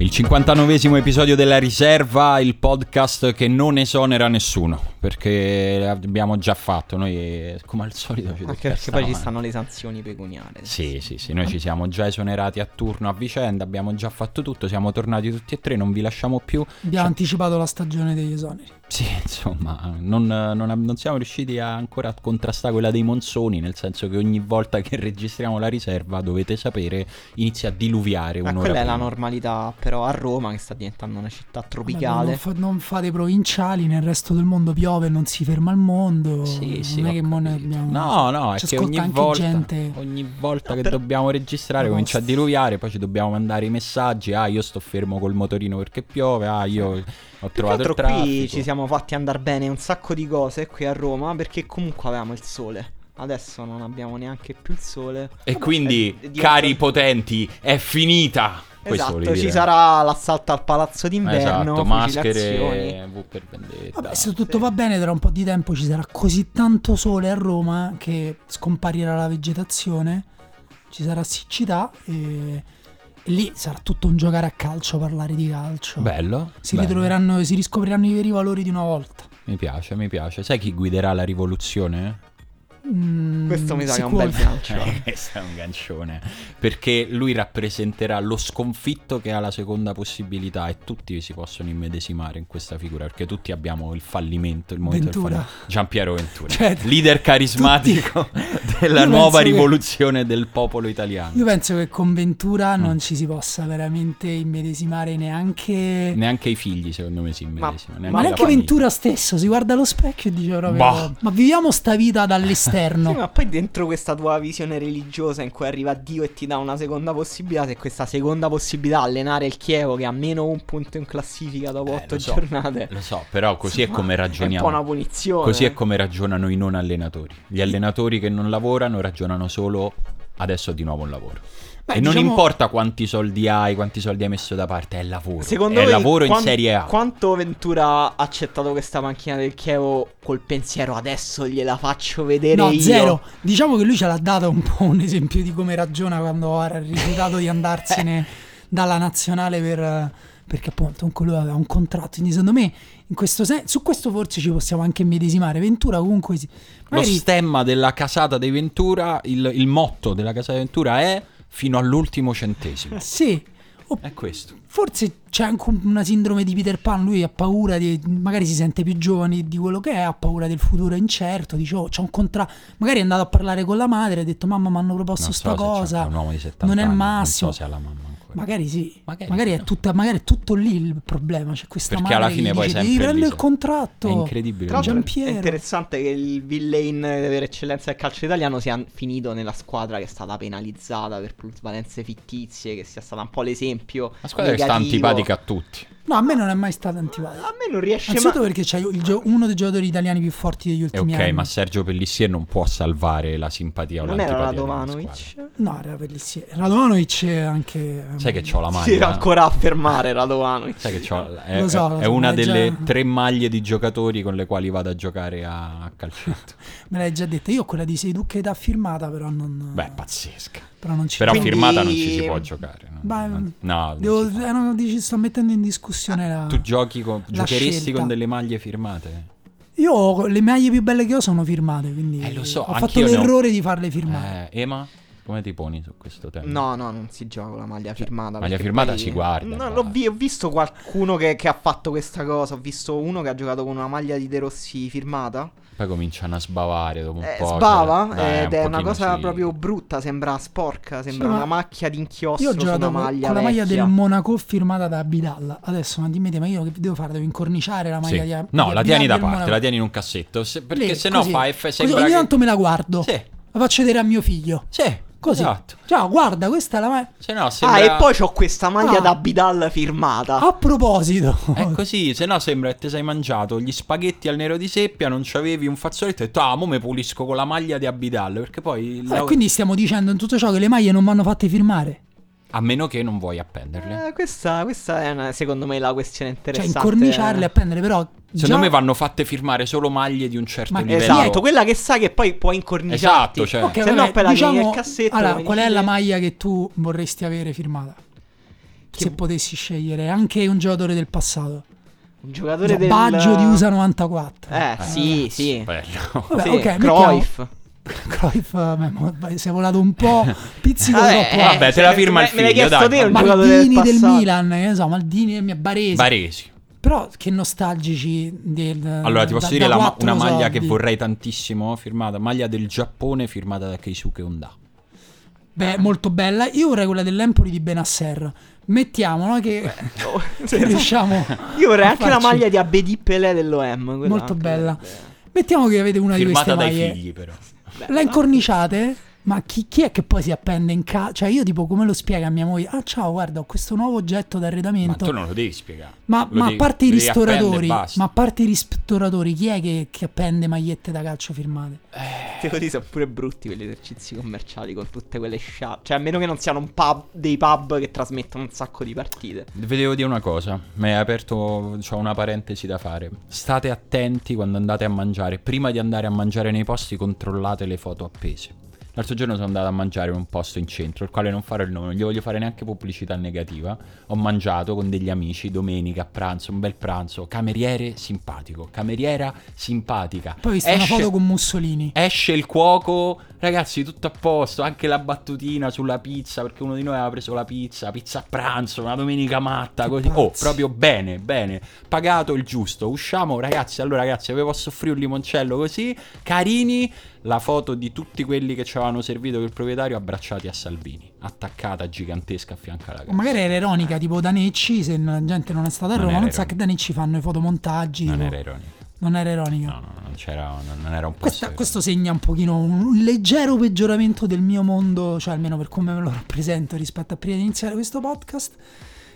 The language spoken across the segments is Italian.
Il 59esimo episodio della riserva, il podcast che non esonera nessuno, perché l'abbiamo già fatto, noi come al solito ci Anche perché poi ci stanno le sanzioni pecuniarie. Sì, sì, sì, noi ci siamo già esonerati a turno a vicenda, abbiamo già fatto tutto, siamo tornati tutti e tre, non vi lasciamo più. Abbiamo anticipato la stagione degli esoneri. Sì, insomma, non, non, non, siamo riusciti a ancora a contrastare quella dei monsoni, nel senso che ogni volta che registriamo la riserva, dovete sapere, inizia a diluviare Ma un'ora quella prima. è la normalità però a Roma, che sta diventando una città tropicale. Vabbè, non, fa- non fate provinciali, nel resto del mondo piove, non si ferma il mondo. Sì, sì, non è ho che mo ne capito. abbiamo... No, no, è Ci che ascolta ogni anche volta, gente- ogni volta che per- dobbiamo registrare Ma comincia a diluviare, poi ci dobbiamo mandare i messaggi, ah io sto fermo col motorino perché piove, ah io ho trovato il traffico. qui ci siamo fatti andare bene un sacco di cose qui a Roma perché comunque avevamo il sole. Adesso non abbiamo neanche più il sole. E quindi, è diventato- cari potenti, è finita! Questo Esatto, ci dire. sarà l'assalto al palazzo d'inverno, Esatto, maschere, V per vendetta. Vabbè, se tutto va bene, tra un po' di tempo ci sarà così tanto sole a Roma che scomparirà la vegetazione, ci sarà siccità e lì sarà tutto un giocare a calcio, parlare di calcio. Bello. si bello. ritroveranno, si riscopriranno i veri valori di una volta. Mi piace, mi piace. Sai chi guiderà la rivoluzione? Mm, Questo mi sa che è un bel gancio. Eh, questo è un gancione. Perché lui rappresenterà lo sconfitto che ha la seconda possibilità e tutti si possono immedesimare in questa figura. Perché tutti abbiamo il fallimento, il momento Ventura. del fallimento. Giampiero Ventura, Cioè, leader carismatico della Io nuova penso che- rivoluzione del popolo italiano. Io penso che con Ventura Mm. non ci si possa veramente immedesimare neanche... Neanche i figli, secondo me, si immedesimano. Ma neanche famiglia. Ventura stesso si guarda allo specchio e dice proprio: Bah. Ma viviamo sta vita dall'esterno. Sì, ma poi dentro questa tua visione religiosa in cui arriva Dio e ti dà una seconda possibilità, se questa seconda possibilità allenare il Chievo che ha meno un punto in classifica dopo Eh, otto so, giornate. Lo so, però così è Insomma, come È un ragioniamo. po' una punizione. Così è come ragionano i non allenatori. Gli allenatori che non lavorano ragionano solo adesso di nuovo un lavoro. Beh, e non diciamo- importa quanti soldi hai, quanti soldi hai messo da parte, è lavoro. Secondo è voi lavoro quan- in Serie A. Quanto Ventura ha accettato questa panchina del Chievo col pensiero adesso gliela faccio vedere No, io? zero. Diciamo che lui ce l'ha dato un po' un esempio di come ragiona quando ha rifiutato di andarsene dalla nazionale per, perché appunto comunque lui aveva un contratto. Quindi secondo me in questo sen- su questo forse ci possiamo anche medesimare. Ventura comunque si- Lo magari- stemma della casata dei Ventura, il, il motto della casata dei Ventura è fino all'ultimo centesimo. Sì. O È questo. forse c'è anche un- una sindrome di Peter Pan, lui ha paura di, magari si sente più giovane di quello che è, ha paura del futuro incerto, dice oh c'è un contratto, magari è andato a parlare con la madre, ha detto mamma mi hanno proposto Non sta so c'è- cosa, è un uomo di 70 non è il massimo. Non so se ha la mamma. Magari sì, Magari magari, è, no. tutta- magari è tutto lì il problema. C'è questa Perché alla fine che poi dice, sempre lì il contratto. È incredibile. Tra l'altro Giampiero. è interessante che il villain per eccellenza del calcio italiano sia finito nella squadra che è stata penalizzata per plusvalenze fittizie, che sia stata un po' l'esempio. La squadra che sta negativo. antipatica a tutti. No, a me non è mai stata antipatico. A me non riesce Anzitutto mai. perché c'è il gio- uno dei giocatori italiani più forti degli E ultimi ok, anni. ma Sergio Pellissier non può salvare la simpatia o Non era l'antipatia della squadra. Radovanovic? No, era Pellissier. Radovanovic è anche... Sai che c'ho la maglia? Si era ancora a fermare Radovanovic. Sai che c'ho, è, Lo so, lo è so, una delle già- tre maglie di giocatori con le quali vado a giocare a, a calcetto. Me l'hai già detto. Io ho quella di Seiduc età firmata, però non... Beh, pazzesca. Però non ci Però Quindi- firmata non ci si può giocare. No, Beh, no, Devo, eh, no, dici, sto mettendo in discussione la... Tu giochi con, la giocheresti scelta. con delle maglie firmate? Io ho- le maglie più belle che ho sono firmate, quindi Eh, lo so, ho fatto ne ho- l'errore di farle firmate. Eh, Ema, come ti poni su questo tema? No, no, non si gioca con la maglia firmata. maglia firmata poi- si guarda, No, vi- ho visto qualcuno che, che ha fatto questa cosa. Ho visto uno che ha giocato con una maglia di De Rossi firmata. Poi cominciano a sbavare dopo un Eh, po'. sbava cioè, ed un è una cosa sì. proprio brutta. Sembra sporca. Sembra Sì, ma una macchia di inchiostro Io ho su giocato una con, maglia con la maglia del Monaco firmata da Abidal. Adesso ma dimmi ma io che devo fare? Devo incorniciare la maglia Sì. di Ab- No, la tieni da parte, Monaco. la tieni in un cassetto. se- perché Lì, se no così. fa F Così sembra ogni che... tanto me la guardo. Sì, La faccio vedere a mio figlio. sì, Così. esatto. Ciao, guarda, questa è la maglia. Se no Ah, sembra... e poi c'ho questa maglia Ah. da Bidal firmata. A proposito, È così, se no sembra che ti sei mangiato gli spaghetti al nero di seppia, non c'avevi un fazzoletto e hai detto, ah, mo me pulisco con la maglia di Abidal, perché poi... Eh, la- quindi stiamo dicendo in tutto ciò che le maglie non vanno fatte firmare. A meno che non vuoi appenderle. Eh, questa, questa è una- secondo me la questione Cioè, interessante. incorniciarle, appendere, però. Secondo già- me vanno fatte firmare solo maglie di un certo Ma- livello. Esatto, quella che sa che poi può incorniciarti. Esatto, cioè. Ok, Se no, vabbè, poi la diciamo, nel cassetto, Allora, qual è dici la maglia che tu vorresti avere firmata? Che- Se potessi scegliere anche un giocatore del passato. Un giocatore del... Baggio di USA 94. Eh, sì, sì. Bello. Vabbè, Sì, ok, mettiamo- Cruyff. Si è volato un po'. Pizzico Vabbè, troppo. eh. Vabbè, te la me- firma me- il me figlio, chiesto dai, te, del Maldini del, passato. Milan, che ne so, Maldini del Baresi. Baresi. Però che nostalgici del Allora, ti posso da- dire da la una maglia soldi. che vorrei tantissimo firmata. Maglia del Giappone firmata da Keisuke Honda. Beh, molto bella. Io vorrei quella dell'Empoli di Benasser. Mettiamo no, che Oh, che riusciamo. Io vorrei anche la farci- maglia di Abedi Pelé dell'OM. Molto bella. sarebbe- Mettiamo che avete una Firmata di dai queste maglie. figli, però. La incorniciate? Ma chi, chi è che poi si appende in casa? Cioè, io tipo, come lo spiega a mia moglie? Ah, ciao, guarda, ho questo nuovo oggetto Ma d'arredamento. tu non lo devi spiegare. Ma, ma a devi- parte i ristoratori, ma a parte i ristoratori, chi è che, che appende magliette da calcio firmate? Te così sono pure brutti quegli esercizi commerciali con tutte quelle sciarpe. Cioè, a meno che non siano un pub, dei pub che trasmettono un sacco di partite. Vedevo dire una cosa, mi hai aperto c'ho una parentesi da fare. State attenti quando andate a mangiare. Prima di andare a mangiare nei posti, controllate le foto appese. L'altro giorno sono andato a mangiare in un posto in centro, il quale non farò il nome, non gli voglio fare neanche pubblicità negativa. Ho mangiato con degli amici domenica a pranzo, un bel pranzo. Cameriere simpatico, cameriera simpatica. Poi ho visto una Esce- foto con Mussolini. Esce il cuoco, ragazzi, tutto a posto. Anche la battutina sulla pizza, perché uno di noi aveva preso la pizza, pizza a pranzo, una domenica matta, Che così. Oh, proprio bene, bene. Pagato il giusto. Usciamo, ragazzi. Allora, ragazzi, vi posso offrire un limoncello così, carini. La foto di tutti quelli che ci avevano servito il proprietario abbracciati a Salvini, attaccata gigantesca a fianco alla casa. Magari era ironica, tipo Danecci, se la gente non è stata a Non Roma, era non sa ironica. che Danecci fanno i fotomontaggi. Non tipo- era ironico. Non era ironica. No, no, non c'era, non, era un po' serio. questo segna un pochino un leggero peggioramento del mio mondo, cioè almeno per come me lo rappresento rispetto a prima di iniziare questo podcast.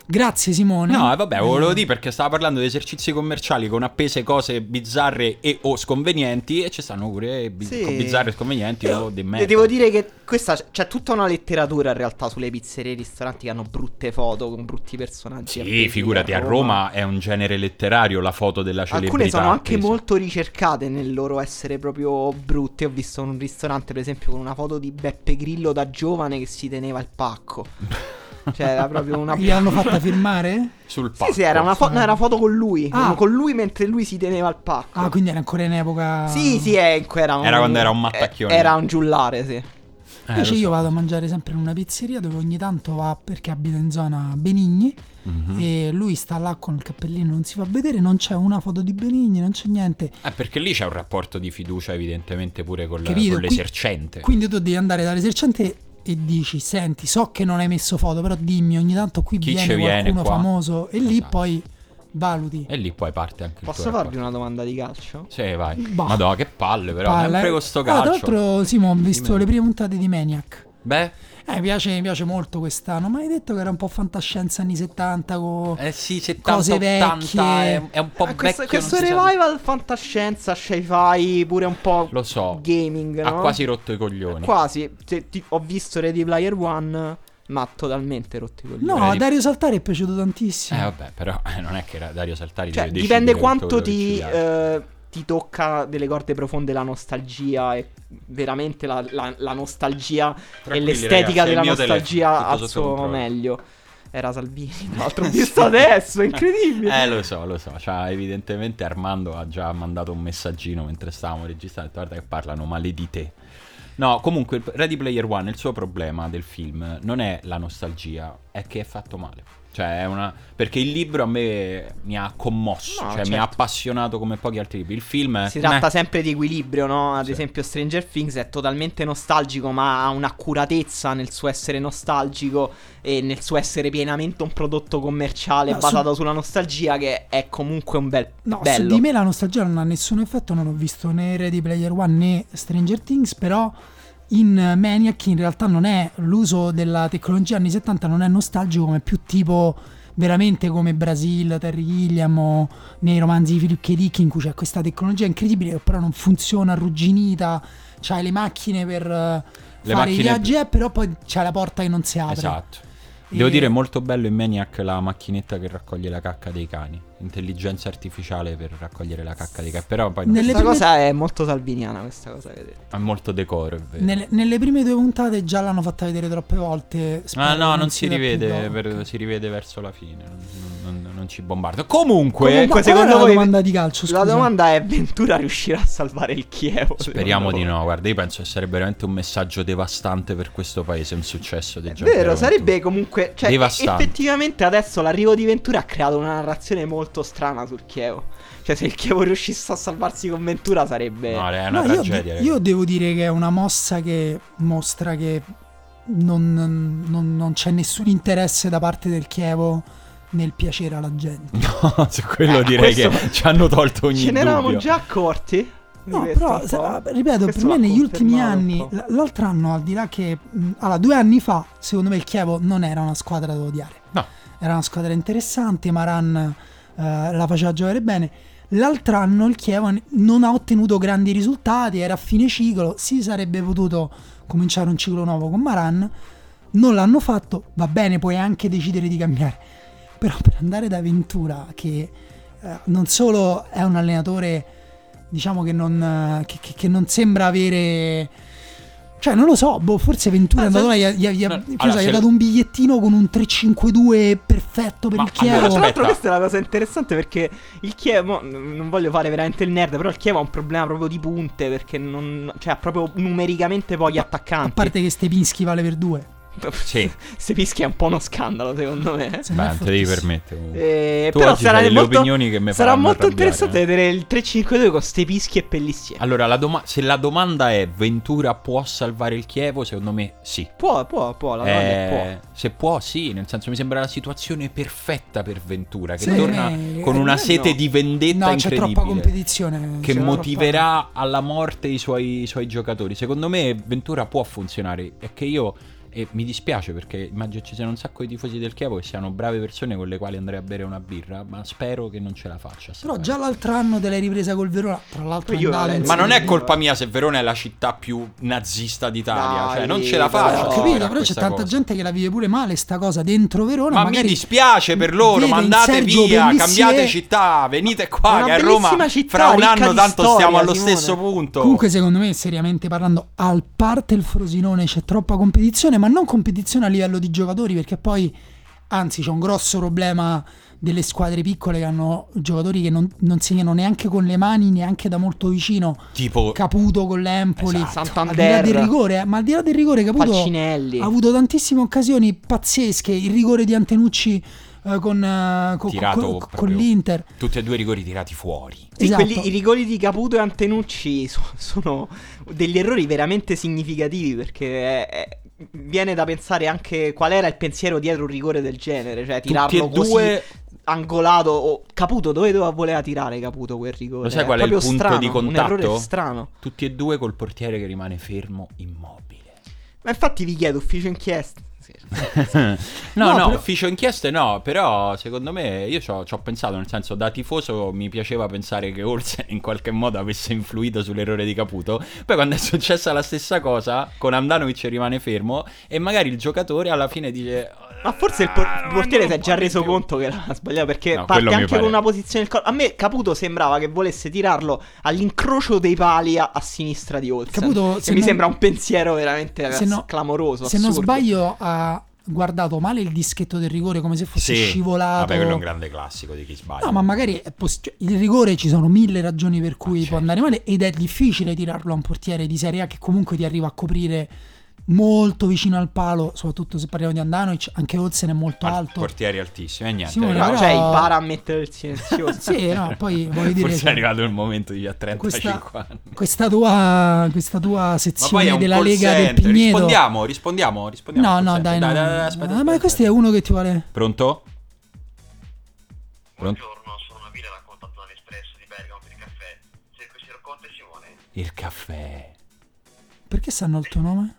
Grazie Simone. No, eh, vabbè, volevo Eh, dire perché stava parlando di esercizi commerciali con appese cose bizzarre e o sconvenienti e ci stanno pure bi- Sì. bizzarre e sconvenienti o di merda. devo dire che questa c'è tutta una letteratura in realtà sulle pizzerie e i ristoranti che hanno brutte foto con brutti personaggi. Sì, figurati, a Roma è un genere letterario la foto della celebrità. Alcune sono anche appesa. molto ricercate nel loro essere proprio brutte. Ho visto un ristorante, per esempio, con una foto di Beppe Grillo da giovane che si teneva il pacco. Cioè, era proprio una. Gliel'hanno fatta firmare? sul Sì, pacco. sì, era una, fo- no, era foto con lui. Ah. Con lui mentre lui si teneva il pacco. Ah, quindi era ancora in epoca. Sì, sì, ecco, era un, Era quando era un mattacchione. eh, Era un giullare, sì. Eh, Invece io so. vado a mangiare sempre in una pizzeria dove ogni tanto va perché abita in zona Benigni Mhm. e lui sta là con il cappellino, non si fa vedere, non c'è una foto di Benigni, non c'è niente. Eh, perché lì c'è un rapporto di fiducia evidentemente pure col, Capito? con Qui- l'esercente. Quindi tu devi andare dall'esercente e dici, senti, so che non hai messo foto, però dimmi, ogni tanto qui Chi viene viene qualcuno qua?" famoso e lì Esatto. poi valuti. E lì poi parte anche Posso farvi rapporto. una domanda di calcio? Sì, vai. Bah. Madonna, che palle però, Palle, sempre con sto Ah, tra calcio. l'altro, Simo, ho visto Dimmi. le prime puntate di Maniac. Beh, Eh, mi piace, mi piace molto quest'anno. Ma hai detto che era un po' fantascienza anni 70 con... eh sì, 70, Cose 80 vecchie. è, è un po' Ah, questo vecchio. questo revival fantascienza, sci-fi, pure un po' Lo so, gaming, ha no? quasi rotto i coglioni. Quasi. Cioè, ti- ho visto Ready Player One, ma totalmente rotto i coglioni. No, a Dario Saltari è piaciato tantissimo. Eh vabbè, però eh, non è che era Dario Saltari Cioè, dipende quanto ti, eh, ti tocca delle corde profonde la nostalgia e veramente la, la- la nostalgia e l'estetica ragazzi, della nostalgia al suo controllo. meglio. Era Salvini, tra l'altro visto adesso, è incredibile. Eh, lo so, lo so. Cioè, evidentemente Armando ha già mandato un messaggino mentre stavamo registrando. Guarda che parlano male di te. No, comunque, Ready Player One, il suo problema del film non è la nostalgia, è che è fatto male. Cioè, è una. Perché il libro a me mi ha commosso, No, cioè mi certo. ha appassionato come pochi altri libri. Il film. Si tratta meh. sempre di equilibrio, no? Ad Sì. esempio, Stranger Things è totalmente nostalgico, ma ha un'accuratezza nel suo essere nostalgico e nel suo essere pienamente un prodotto commerciale No, su- basato sulla nostalgia, che è comunque un bel No, su bello. di me la nostalgia non ha nessun effetto, non ho visto né Ready Player One né Stranger Things, però in Maniac in realtà non è l'uso della tecnologia anni 70 non è nostalgico, è più tipo veramente come Brasil, Terry Gilliam o nei romanzi di Philip K. Dick in cui c'è questa tecnologia incredibile che però non funziona, arrugginita, c'hai le macchine per eh, Le fare i macchine- viaggi, eh, però poi c'è la porta che non si apre. Esatto. Devo E- dire molto bello in Maniac la macchinetta che raccoglie la cacca dei cani. Intelligenza artificiale per raccogliere la cacca dei cani. Però poi non- Nelle Questa prime- cosa è molto salviniana, questa cosa che hai detto. ha molto decoro, è vero. Nelle, nelle prime due puntate già l'hanno fatta vedere troppe volte. spero Ah no, non si più rivede, dopo. per- si rivede verso la fine, non, non- non ci bombarda. Comunque, Comunque, Qual secondo era la voi- domanda di calcio? La scusa? domanda è: Ventura riuscirà a salvare il Chievo? speriamo di no. Guarda, io penso che sarebbe veramente un messaggio devastante per questo paese, un successo del È vero, sarebbe comunque. Cioè, Devastante. effettivamente adesso l'arrivo di Ventura ha creato una narrazione molto strana sul Chievo. Cioè, se il Chievo riuscisse a salvarsi con Ventura sarebbe. No, è una No, io, tragedia. io devo dire che è una mossa che mostra che non, non- non c'è nessun interesse da parte del Chievo nel piacere alla gente. No, su quello Eh, direi questo- che ci hanno tolto ogni Ce ne eravamo dubbio. già accorti? No, però, sa- ripeto, Questo per me negli ultimi anni, l- l'altro anno, al di là che... mh, Allora, due anni fa, secondo me il Chievo non era una squadra da odiare. No. Era una squadra interessante, Maran eh, la faceva giocare bene. L'altro anno il Chievo non ha ottenuto grandi risultati, era a fine ciclo, si sarebbe potuto cominciare un ciclo nuovo con Maran, non l'hanno fatto, va bene, puoi anche decidere di cambiare. Però per andare da Ventura, che eh, non solo è un allenatore, diciamo che non, eh, che- che non sembra avere... Cioè, non lo so, boh, forse Ventura Ah, è andato se- là, gli, ha- gli ha- No, che ne so, allora, gli ha dato un bigliettino con un 352 perfetto per Ma il allora, Chievo. Tra l'altro questa è una cosa interessante perché il Chievo, non voglio fare veramente il nerd, però il Chievo ha un problema proprio di punte perché non, cioè ha proprio numericamente pochi A attaccanti. parte che Stepinski vale per due. Sì. Se fischi è un po' uno scandalo secondo me. Beh, te devi permettere. Eh, Tu però sarà molto, opinioni che mi sarà faranno molto interessante eh. vedere il 3-5-2 con Stepischi e Pellissier. Allora, la doma- se la domanda è Ventura può salvare il Chievo, secondo me sì. Può, può, può, la domanda è Eh, se può, sì, nel senso mi sembra la situazione perfetta per Ventura, che Sì, torna eh, con una eh, sete no. di vendetta No, c'è troppa incredibile. competizione. Che c'è troppa- motiverà alla morte i suoi, i suoi giocatori. Secondo me Ventura può funzionare. È che io. E mi dispiace perché immagino ci siano un sacco di tifosi del Chievo che siano brave persone con le quali andrei a bere una birra. Ma spero che non ce la faccia. Però già l'altro anno te l'hai ripresa col Verona. Tra l'altro, Io, andava in Ma non è colpa mia se Verona è la città più nazista d'Italia. Dai, cioè, non ce la faccio. Ho capito, però c'è tanta cosa. gente che la vive pure male sta cosa dentro Verona. Ma magari mi dispiace per loro, ma andate via, Pellissier- cambiate città, venite qua che a Roma città, fra un anno tanto storia, stiamo allo Simone. stesso punto. Comunque, secondo me, seriamente parlando, al parte il Frosinone c'è troppa competizione, ma non competizione a livello di giocatori, perché poi, anzi, c'è un grosso problema delle squadre piccole che hanno giocatori che non, non segnano neanche con le mani, neanche da molto vicino. tipo Caputo con l'Empoli, Esatto. al di là Santander. del rigore, eh, ma al di là del rigore, Caputo Falcinelli. ha avuto tantissime occasioni pazzesche. Il rigore di Antenucci eh, con, eh, con- l'Inter. tutti e due i rigori tirati fuori. Sì, Esatto. quelli- i rigori di Caputo e Antenucci so- sono degli errori veramente significativi perché è- viene da pensare anche qual era il pensiero dietro un rigore del genere, cioè Tutti tirarlo e così due angolato o Caputo dove doveva voleva tirare Caputo quel rigore? Lo sai qual è il proprio punto strano, di Un contatto? errore strano. tutti e due col portiere che rimane fermo immobile. Ma infatti vi chiedo ufficio inchiesta. Sì. no, No, no, però- ufficio inchieste no, però secondo me io ci ho ci ho pensato, nel senso da tifoso mi piaceva pensare che Olsen in qualche modo avesse influito sull'errore di Caputo, poi quando è successa la stessa cosa con Andanovic rimane fermo e magari il giocatore alla fine dice Ma forse il, por- "Ah, il non portiere si è già reso più". conto che l'ha sbagliato perché No, parte mi anche con una posizione del corpo. A me Caputo sembrava che volesse tirarlo all'incrocio dei pali a, a sinistra di Olsen. Caputo, se mi non- sembra un pensiero veramente se no- clamoroso. Se non assurdo. sbaglio, ha guardato male il dischetto del rigore come se fosse Sì, scivolato. Vabbè, quello è un grande classico di chi sbaglia. No, ma magari è poss- cioè, il rigore ci sono mille ragioni per cui certo. può andare male ed è difficile tirarlo a un portiere di Serie A che comunque ti arriva a coprire molto vicino al palo, soprattutto se parliamo di Andanovic, anche Olsen è molto Al- alto. portieri altissimi e niente. Simone, No, però- Cioè, impara a mettere il silenzioso. Sì, no, poi voglio dire Forse è arrivato il momento di a 35 Questa- anni. questa tua, questa tua Ma sezione della Lega del center. Pigneto Rispondiamo, rispondiamo, rispondiamo. No, no, dai, center. no. aspetta, Ah, aspetta, ma aspetta. questo è uno che ti vuole Pronto? Pronto? Buongiorno, sono Nabila da contatto dall'Espresso di Bergamo per il caffè. Cerco il signor Conte Simone. Il caffè. Perché sanno il tuo nome?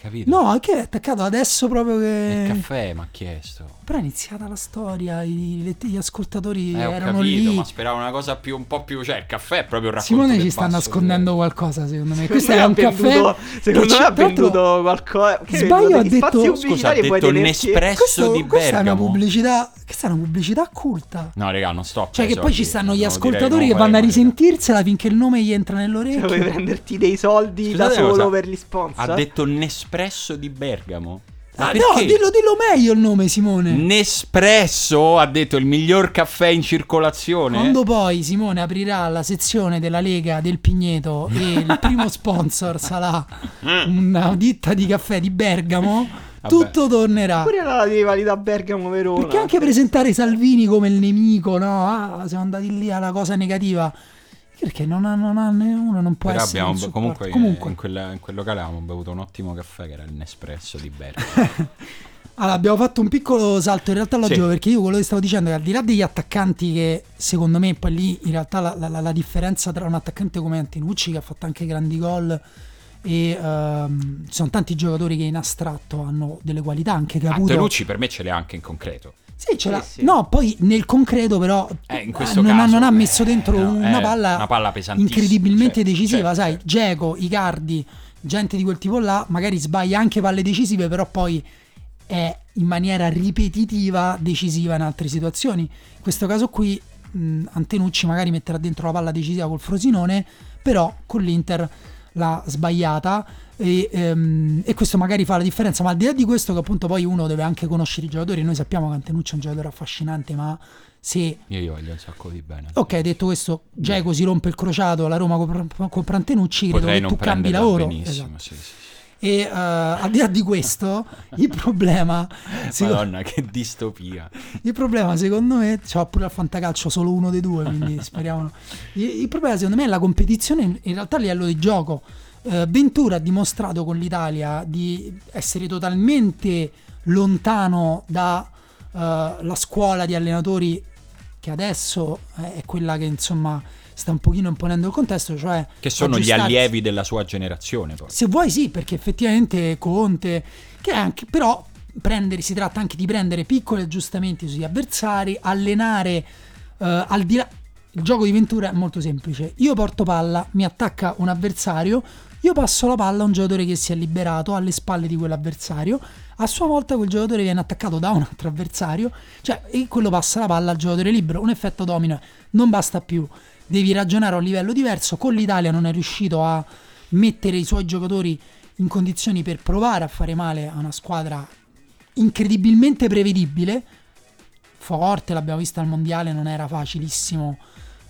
Capito? No, che è attaccato adesso proprio Il che... caffè mi ha chiesto. Però è iniziata la storia, i- gli ascoltatori Eh, erano capito, lì. ma speravo una cosa più, un po' più... Cioè, il caffè è proprio il racconto Simone del ci sta nascondendo livello. qualcosa, secondo me. Questo ha un venduto- caffè. Secondo me ha venduto qualcosa. Che Sbaglio, ha detto- Scusa, ha detto tenerti- Nespresso Questo- di questa è una pubblicità. Questa è una pubblicità culta. No, raga, non sto Cioè, che poi ci stanno gli ascoltatori che vanno a risentirsela finché il nome gli entra Cioè, nell'orecchio. vuoi prenderti dei soldi da solo cosa, per gli sponsor? Ha detto Nespresso di Bergamo. Ma Ah, no, dillo, dillo meglio il nome, Simone. Nespresso ha detto il miglior caffè in circolazione. Quando poi Simone aprirà la sezione della Lega del Pigneto e il primo sponsor sarà una ditta di caffè di Bergamo, Vabbè. tutto tornerà. Pure la rivalità Bergamo-Verona. Perché anche presentare Salvini come il nemico, no? Ah, siamo andati lì alla cosa negativa. Perché non ha, non ha uno non può Però essere abbiamo comunque, Comunque, In, quel, in quel locale avevamo bevuto un ottimo caffè che era il Nespresso di Bergamo. allora, abbiamo fatto un piccolo salto in realtà logico Sì. perché io quello che stavo dicendo è che al di là degli attaccanti che secondo me poi lì in realtà la, la- la differenza tra un attaccante come Antenucci che ha fatto anche grandi gol e ehm, ci sono tanti giocatori che in astratto hanno delle qualità anche Caputo Tenucci per me ce l'ha anche in concreto. Sì, ce l'ha. Sì, sì. no poi nel concreto però Eh, eh, non, ha, caso, non ha eh, messo dentro no, una, eh, palla una palla incredibilmente certo, decisiva certo, sai certo. Geco, Icardi gente di quel tipo là magari sbaglia anche palle decisive però poi è in maniera ripetitiva decisiva in altre situazioni in questo caso qui mh, Antenucci magari metterà dentro la palla decisiva col Frosinone però con l'Inter l'ha sbagliata e, ehm, e questo magari fa la differenza ma al di là di questo che appunto poi uno deve anche conoscere i giocatori noi sappiamo che Antenucci è un giocatore affascinante ma se Io gli voglio un sacco di bene. Ok, detto questo, Geco si rompe il crociato, la Roma compra, compra Antenucci, credo Potrei che tu cambi lavoro. benissimo. Esatto. Sì, sì. E eh, al di là di questo, il problema, seco- Madonna, che distopia. il problema secondo me, c'ha pure al fantacalcio solo uno dei due, quindi speriamo. Il, il problema secondo me è la competizione in, realtà a livello di gioco. Eh, Ventura ha dimostrato con l'Italia di essere totalmente lontano dalla scuola di allenatori che adesso è quella che insomma sta un pochino imponendo il contesto, cioè Che sono gli allievi della sua generazione. Poi. se vuoi sì, perché effettivamente Conte, che è anche, però prendere, si tratta anche di prendere piccoli aggiustamenti sugli avversari, allenare eh, al di là... Il gioco di Ventura è molto semplice. Io porto palla, mi attacca un avversario, io passo la palla a un giocatore che si è liberato alle spalle di quell'avversario, a sua volta quel giocatore viene attaccato da un altro avversario, cioè e quello passa la palla al giocatore libero, un effetto domino, non basta più, devi ragionare a un livello diverso, con l'Italia non è riuscito a mettere i suoi giocatori in condizioni per provare a fare male a una squadra incredibilmente prevedibile, forte, l'abbiamo vista al mondiale, non era facilissimo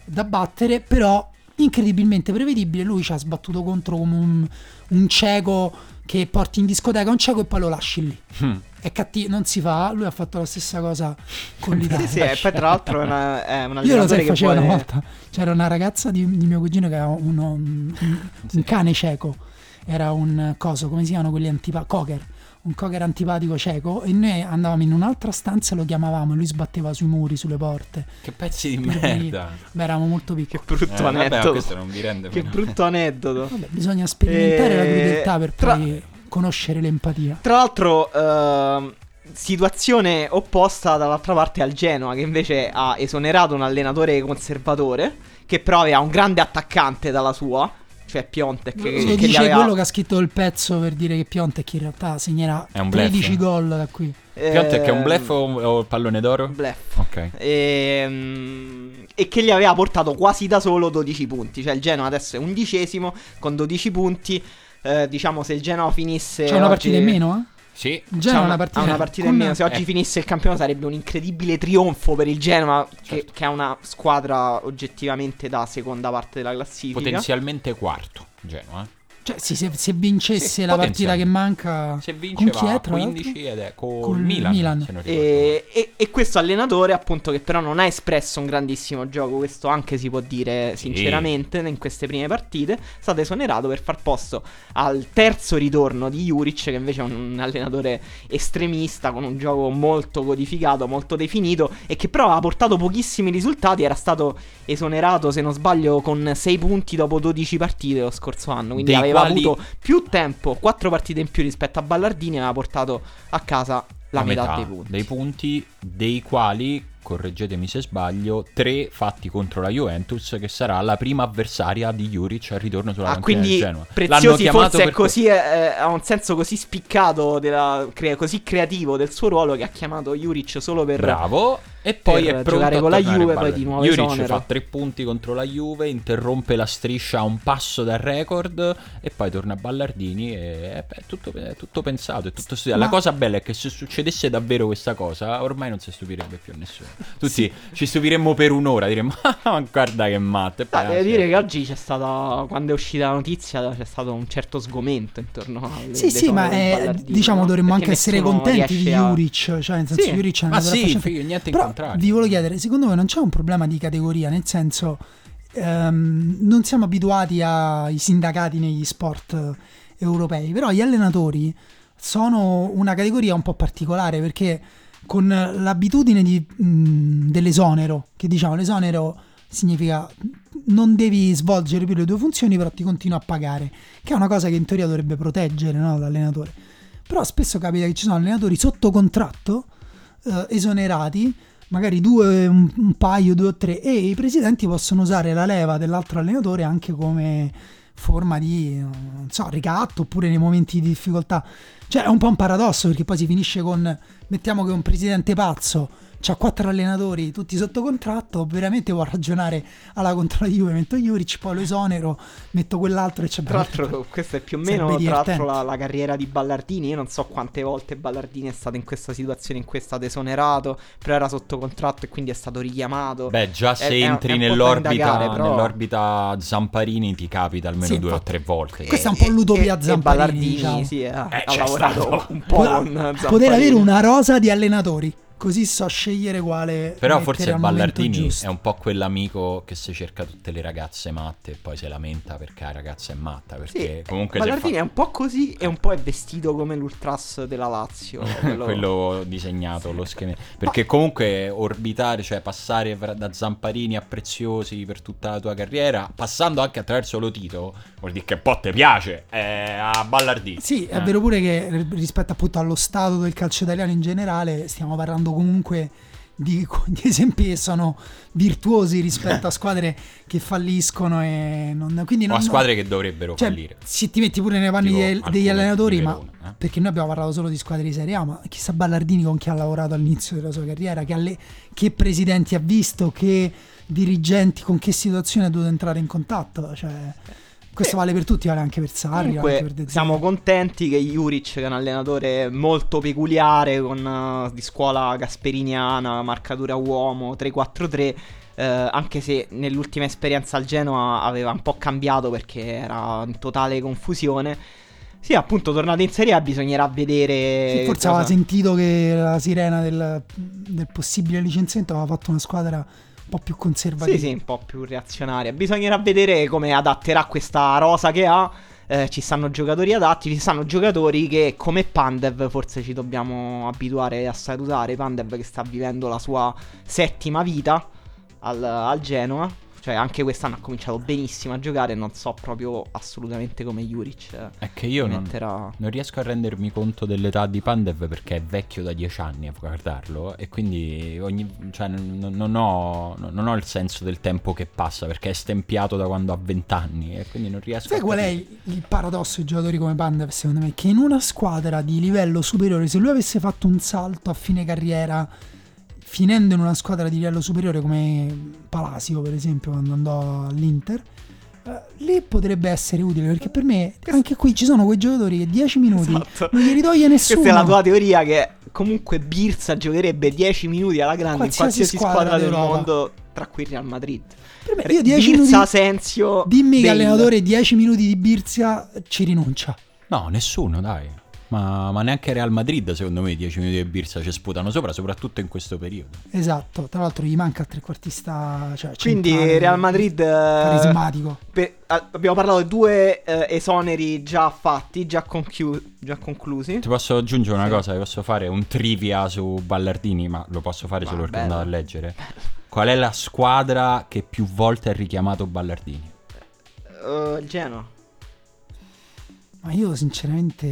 da battere, però incredibilmente prevedibile, lui ci ha sbattuto contro come un, un cieco che porti in discoteca un cieco e poi lo lasci lì. Mm. È cattivo, non si fa, lui ha fatto la stessa cosa con Sì, l'Italia. sì, e poi tra l'altro è, una, è un Io lo sai, che faceva vuole... una volta. C'era una ragazza di, di mio cugino che aveva uno- un, un- un cane cieco. Era un coso, come si chiamano quelli antipatici? Cocker. Un cocker antipatico cieco. E noi andavamo in un'altra stanza e lo chiamavavamo. E lui sbatteva sui muri, sulle porte. Che pezzi di Per merda. Beh, eravamo molto piccoli. Che brutto Eh, vabbè, aneddoto. rende Che meno. brutto aneddoto. Vabbè, bisogna sperimentare la Eh, crudeltà per tra- poi conoscere l'empatia. Tra l'altro, ehm, situazione opposta dall'altra parte al Genoa, che invece ha esonerato un allenatore conservatore, che però aveva un grande attaccante dalla sua, cioè Piontek. Che, Lo che gli dice aveva- quello che ha scritto il pezzo per dire che Piontek in realtà segnerà È un bluff. 13 gol da qui. Piontek è un bluff o, o pallone d'oro? Bluff. Ok. Ehm, E, che gli aveva portato quasi da solo 12 punti. Cioè il Genoa adesso è undicesimo con 12 punti. Eh, diciamo se il Genoa finisse. C'è una oggi- partita in meno, eh? Sì. Ha una, partita, una partita in meno. Se oggi eh. finisse il campionato sarebbe un incredibile trionfo per il Genoa, che, Certo. che è una squadra oggettivamente da seconda parte della classifica. Potenzialmente quarto. Genoa. Cioè, sì, se, se vincesse Sì, la partita che manca Se con vince chi va è, a tra l'altro? 15 ed è col Col Milan. Milan. E, e- e questo allenatore, appunto, che però non ha espresso un grandissimo gioco, questo anche si può dire Sì. sinceramente in queste prime partite, è stato esonerato per far posto al terzo ritorno di Juric, che invece è un allenatore estremista con un gioco molto codificato, molto definito e che però ha portato pochissimi risultati. Era stato esonerato, se non sbaglio, con 6 punti dopo 12 partite lo scorso anno. Quindi Dei aveva aveva avuto più tempo, quattro partite in più rispetto a Ballardini e aveva portato a casa la, metà, dei punti. dei punti, dei quali, correggetemi se sbaglio, tre fatti contro la Juventus, che sarà la prima avversaria di Juric al ritorno sulla Ah, quindi Genoa. Preziosi forse è così, eh, ha un senso così spiccato, della- crea- così creativo del suo ruolo che ha chiamato Juric solo per... Bravo. E poi è pronto giocare a con la Juve, poi di nuovo Juric esonero. fa tre punti contro la Juve, interrompe la striscia a un passo dal record e poi torna a Ballardini e è, è tutto, è tutto pensato, è tutto studiato. La Ma- cosa bella è che se succedesse davvero questa cosa, ormai non si stupirebbe più nessuno. Tutti ci stupiremmo per un'ora, diremmo "Ah, guarda che matto. E poi, Ah, devo sì. dire che oggi c'è stata, quando è uscita la notizia, c'è stato un certo sgomento intorno alle Sì, sì, ma di eh, diciamo no? dovremmo anche essere contenti di riesce a- Juric, cioè nel senso Sì. Juric è una sì, figo, niente in Però contrario. vi volevo chiedere, secondo voi non c'è un problema di categoria, nel senso ehm, non siamo abituati ai sindacati negli sport eh, europei, però gli allenatori sono una categoria un po' particolare perché con l'abitudine di, mh, dell'esonero, che diciamo l'esonero significa non devi svolgere più le tue funzioni, però ti continua a pagare, che è una cosa che in teoria dovrebbe proteggere no, l'allenatore. Però spesso capita che ci sono allenatori sotto contratto, eh, esonerati, magari due, un, un paio, due o tre, e i presidenti possono usare la leva dell'altro allenatore anche come forma di, so, ricatto oppure nei momenti di difficoltà. Cioè è un po' un paradosso perché poi si finisce con, mettiamo che un presidente pazzo c'ha quattro allenatori tutti sotto contratto, veramente può ragionare alla contro la Juve, metto Juric, poi lo esonero, metto quell'altro e c'è Tra l'altro, questa è più o meno tra la, la carriera di Ballardini. Io non so quante volte Ballardini è stato in questa situazione in cui è stato esonerato, però era sotto contratto e quindi è stato richiamato. Beh, già se È- è un- entri è un nell'orbita, indagare, però- nell'orbita Zamparini ti capita almeno Sì, due o infatti. tre volte. Questa è un po' l'utopia e, Zamparini, Ballardini, diciamo. sì, ha, Eh, ha c'è lavorato stato. un po' Poter- con Zamparini. poter avere una rosa di allenatori, così so scegliere quale. Però forse Ballardini giusto. è un po' quell'amico che si cerca tutte le ragazze matte e poi si lamenta perché la ragazza è matta. Perché Sì, comunque Ballardini fa- è un po' così e un po' è vestito come l'ultras della Lazio. quello- quello disegnato, lo schema. Perché comunque orbitare, cioè passare da Zamparini a Preziosi per tutta la tua carriera, passando anche attraverso lo Tito, vuol dire che un po' ti piace eh, a Ballardini. Sì, è Eh. vero pure che rispetto appunto allo stato del calcio italiano in generale, stiamo parlando comunque di, di esempi che sono virtuosi rispetto a squadre che falliscono e non, quindi O non, a squadre che dovrebbero cioè, fallire. se ti metti pure nei panni dei- degli allenatori, ma eh. perché noi abbiamo parlato solo di squadre di Serie A, ma chissà Ballardini con chi ha lavorato all'inizio della sua carriera, che, alle- che presidenti ha visto, che dirigenti, con che situazioni ha dovuto entrare in contatto. Cioè, questo vale per tutti, vale anche per Sarri, per Comunque Zerbi. siamo contenti che Juric, che è un allenatore molto peculiare, con, eh, di scuola gasperiniana, marcatura uomo, 3-4-3, eh, anche se nell'ultima esperienza al Genoa aveva un po' cambiato perché era in totale confusione. Sì, appunto, tornato in Serie A bisognerà vedere... Sì, forse cosa- aveva sentito che la sirena del, del possibile licenziamento aveva fatto una squadra po' più conservativa. Sì, sì, un po' più reazionaria. Bisognerà vedere come adatterà questa rosa che ha. Eh, ci stanno giocatori adatti, ci stanno giocatori che come Pandev forse ci dobbiamo abituare a salutare. Pandev che sta vivendo la sua settima vita al, al Genoa. Cioè anche quest'anno ha cominciato benissimo a giocare. Non so proprio assolutamente come Juric. eh, È che io non, metterà... non riesco a rendermi conto dell'età di Pandev perché è vecchio da dieci anni a guardarlo e quindi ogni, cioè, non, non ho, non ho il senso del tempo che passa perché è stempiato da quando ha vent'anni e quindi non riesco Sai a qual è capire. il paradosso di giocatori come Pandev, secondo me? Che in una squadra di livello superiore, se lui avesse fatto un salto a fine carriera, finendo in una squadra di livello superiore come Palacio, per esempio, quando andò all'Inter, eh, lì potrebbe essere utile perché per me anche qui ci sono quei giocatori che 10 minuti Esatto. non glieli toglie nessuno. Questa è la tua teoria che comunque Birsa giocherebbe 10 minuti alla grande in Qualsiasi qualsiasi squadra squadra, del mondo, tra cui il Real Madrid. Per me, io 10 Birsa, minuti, Sensio, dimmi che allenatore 10 minuti di Birzia ci rinuncia. No, nessuno, dai. Ma, ma neanche Real Madrid, secondo me, 10 minuti di Birsa ci sputano sopra, soprattutto in questo periodo. Esatto, tra l'altro gli manca il trequartista, cioè Quindi centrale, Real Madrid... eh, carismatico. per- ah, abbiamo parlato di due eh, esoneri già fatti, già, conchiu- già conclusi. Ti posso aggiungere una Sì. cosa? Ti posso fare un trivia su Ballardini, ma lo posso fare Ma solo perché andato a leggere. Qual è la squadra che più volte ha richiamato Ballardini? Eh, il Genoa. Ma io sinceramente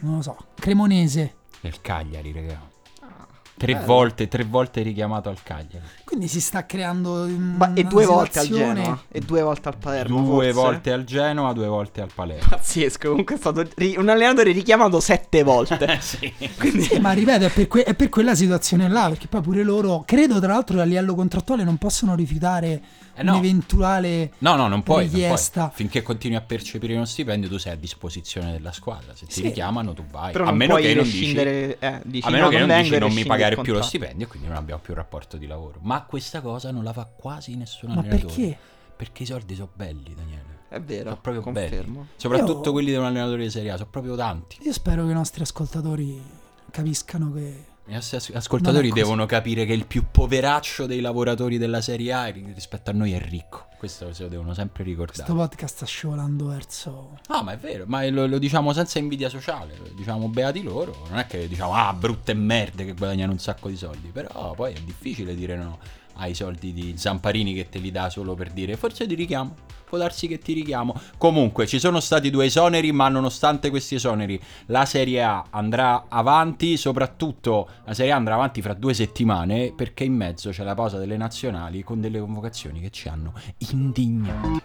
non lo so. Cremonese. Nel Cagliari, raga. Ah, Tre bello. volte, tre volte richiamato al Cagliari. Quindi si sta creando Ma- e una due volte al Genoa e due volte al Palermo. Due forse. volte al Genoa, due volte al Palermo. Pazzesco. Comunque è stato ri- un allenatore richiamato sette volte. sì. Quindi Sì, ma ripeto, è per, que- è per quella situazione là, perché poi pure loro, credo tra l'altro a livello contrattuale non possono rifiutare Eh no. un'eventuale... No, no, non puoi, non puoi. Richiesta. Finché continui a percepire uno stipendio, tu sei a disposizione della squadra. Se ti Sì. richiamano, tu vai. Però a meno che non dici. Eh, dici, A meno no, che non dici non mi pagare più lo stipendio e quindi non abbiamo più rapporto di lavoro. Ma questa cosa non la fa quasi nessun Ma allenatore. perché? Perché i soldi sono belli, Daniele. È vero, Sono proprio confermo. belli. Soprattutto Io- quelli di un allenatore di Serie A, sono proprio tanti. Io spero che i nostri ascoltatori capiscano che... I nostri as- ascoltatori devono capire che il più poveraccio dei lavoratori della Serie A ri- rispetto a noi è ricco. Questo se lo devono sempre ricordare. Questo podcast sta scivolando verso... No, ma è vero, ma lo, lo diciamo senza invidia sociale, diciamo beati loro, non è che diciamo ah brutte merde che guadagnano un sacco di soldi, però poi è difficile dire no ai soldi di Zamparini che te li dà solo per dire forse ti richiamo, può darsi che ti richiamo. Comunque ci sono stati due esoneri, ma nonostante questi esoneri la Serie A andrà avanti, soprattutto la Serie A andrà avanti fra due settimane perché in mezzo c'è la pausa delle nazionali con delle convocazioni che ci hanno indignati.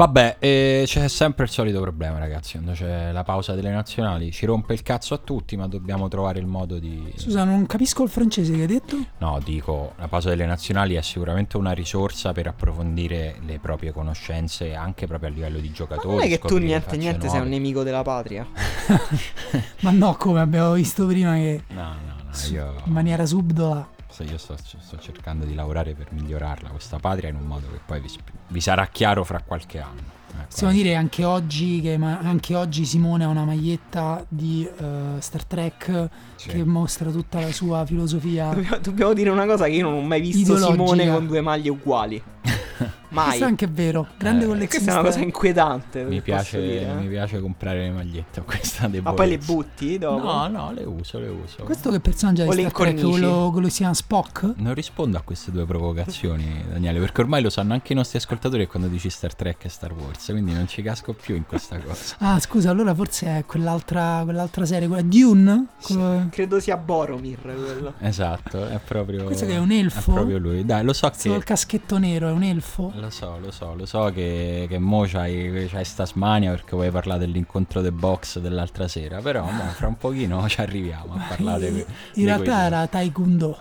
Vabbè, eh, c'è sempre il solito problema, ragazzi. Quando c'è la pausa delle nazionali, ci rompe il cazzo a tutti, ma dobbiamo trovare il modo di. Scusa, non capisco il francese che hai detto? No, dico, la pausa delle nazionali è sicuramente una risorsa per approfondire le proprie conoscenze, anche proprio a livello di Ma giocatori. non è che tu niente, niente sei un nuove. nemico della patria. Ma no, come abbiamo visto prima che No, no, no, io. in maniera subdola... se Io sto, sto cercando di lavorare per migliorarla, questa patria, in un modo che poi vi, vi sarà chiaro fra qualche anno. Ecco, Possiamo dire anche oggi che ma- anche oggi Simone ha una maglietta di eh, Star Trek Sì. che mostra tutta la sua filosofia. Dobbiamo, dobbiamo dire una cosa che io non ho mai visto Ideologica. Simone con due maglie uguali. Mai. Questo è anche vero, grande Eh, collezione. Questa è una cosa inquietante. Mi piace, dire, eh. mi piace comprare le magliette, questa Ma poi le debolezza. butti dopo? No, no, le uso, le uso. Questo che personaggio le Star Trek? Quello, quello si Spock? Non rispondo a queste due provocazioni, Daniele, perché ormai lo sanno anche i nostri ascoltatori quando dici Star Trek e Star Wars, quindi non ci casco più in questa cosa. Ah, scusa, allora forse è quell'altra, quell'altra serie, quella Dune? Sì. Quello- Credo sia Boromir quello. Esatto, è proprio... Questo che è un elfo? È proprio lui. Dai, lo so Questo col che... caschetto nero, è un elfo? Lo so, lo so, lo so che, che mo c'hai, c'hai sta smania perché vuoi parlare dell'incontro del box dell'altra sera, però mo fra un pochino ci arriviamo a parlare In- In realtà era Taekwondo.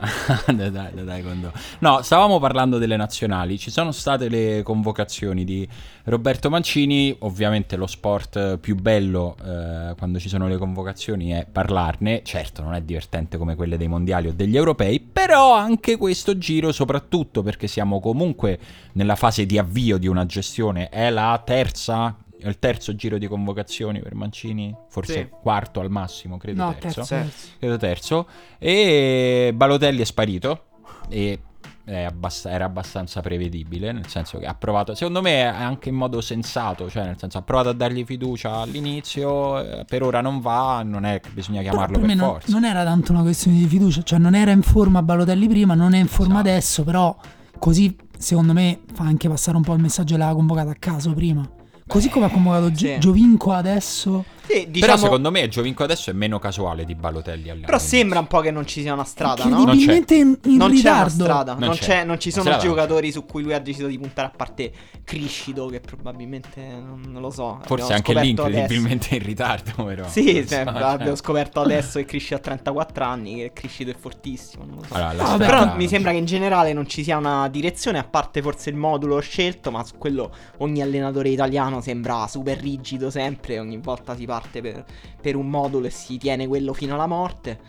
dai, dai, quando- No, stavamo parlando delle nazionali. Ci sono state le convocazioni di Roberto Mancini. Ovviamente lo sport più bello eh, quando ci sono le convocazioni è parlarne. Certo, non è divertente come quelle dei mondiali o degli europei, però anche questo giro, soprattutto perché siamo comunque nella fase di avvio di una gestione, è la terza. Il terzo giro di convocazioni per Mancini, forse Sì. quarto al massimo, credo No, terzo terzo. credo terzo. E Balotelli è sparito. E è abbast- era abbastanza prevedibile. Nel senso che ha provato, secondo me, anche in modo sensato. Cioè, nel senso, ha provato a dargli fiducia all'inizio. eh, Per ora non va. Non è che bisogna Però chiamarlo per per, me non, forza. non era tanto una questione di fiducia, cioè non era in forma Balotelli prima, non è in forma Esatto. adesso, però così secondo me fa anche passare un po' il messaggio l'aveva convocato a caso prima. Così come ha convocato sì. Giovinco adesso. Sì, diciamo, Però secondo me Giovinco adesso è meno casuale di Balotelli però sembra un po' che non ci sia una strada, no? incredibilmente in, in Non c'è una ritardo. strada, Non non, c'è. c'è- non ci sono non giocatori su cui lui ha deciso di puntare a parte Criscido che probabilmente non, non lo so. Forse anche lì incredibilmente in ritardo, però. Sì, Non so, abbiamo cioè. scoperto adesso che Criscido ha 34 anni, che Criscido è fortissimo, non lo so. Allora, Ah, Però non mi c'è. sembra che in generale non ci sia una direzione, a parte forse il modulo scelto, ma su quello ogni allenatore italiano sembra super rigido sempre, ogni volta si parte per, per un modulo e si tiene quello fino alla morte.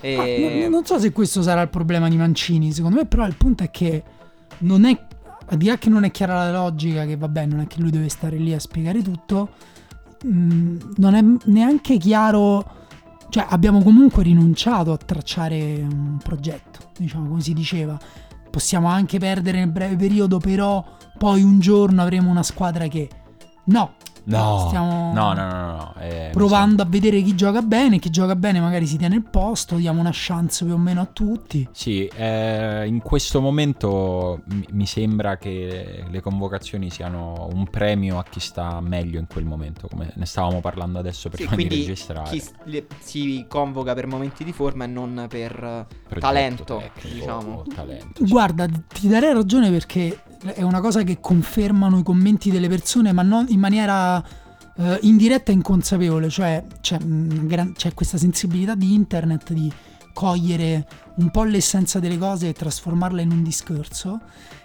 E... Ah, non, so se questo sarà il problema di Mancini, secondo me però il punto è che non è, a di là che non è chiara la logica, che vabbè non è che lui deve stare lì a spiegare tutto, mh, non è neanche chiaro, cioè abbiamo comunque rinunciato a tracciare un progetto, diciamo come si diceva, possiamo anche perdere nel breve periodo, però poi un giorno avremo una squadra che... No, No, Stiamo no, no, no, no, eh, provando a vedere chi gioca bene, chi gioca bene magari si tiene il posto, diamo una chance più o meno a tutti. Sì, eh, in questo momento mi, sembra che le convocazioni siano un premio a chi sta meglio in quel momento, come ne stavamo parlando adesso Sì, prima di quindi registrare. chi le- si convoca per momenti di forma e non per eh, Progetto talento, tecnico diciamo. talento, sì. Guarda, ti darei ragione perché è una cosa che confermano i commenti delle persone, ma non in maniera eh, indiretta e inconsapevole. Cioè, c'è, gran- c'è questa sensibilità di internet di cogliere un po' l'essenza delle cose e trasformarla in un discorso.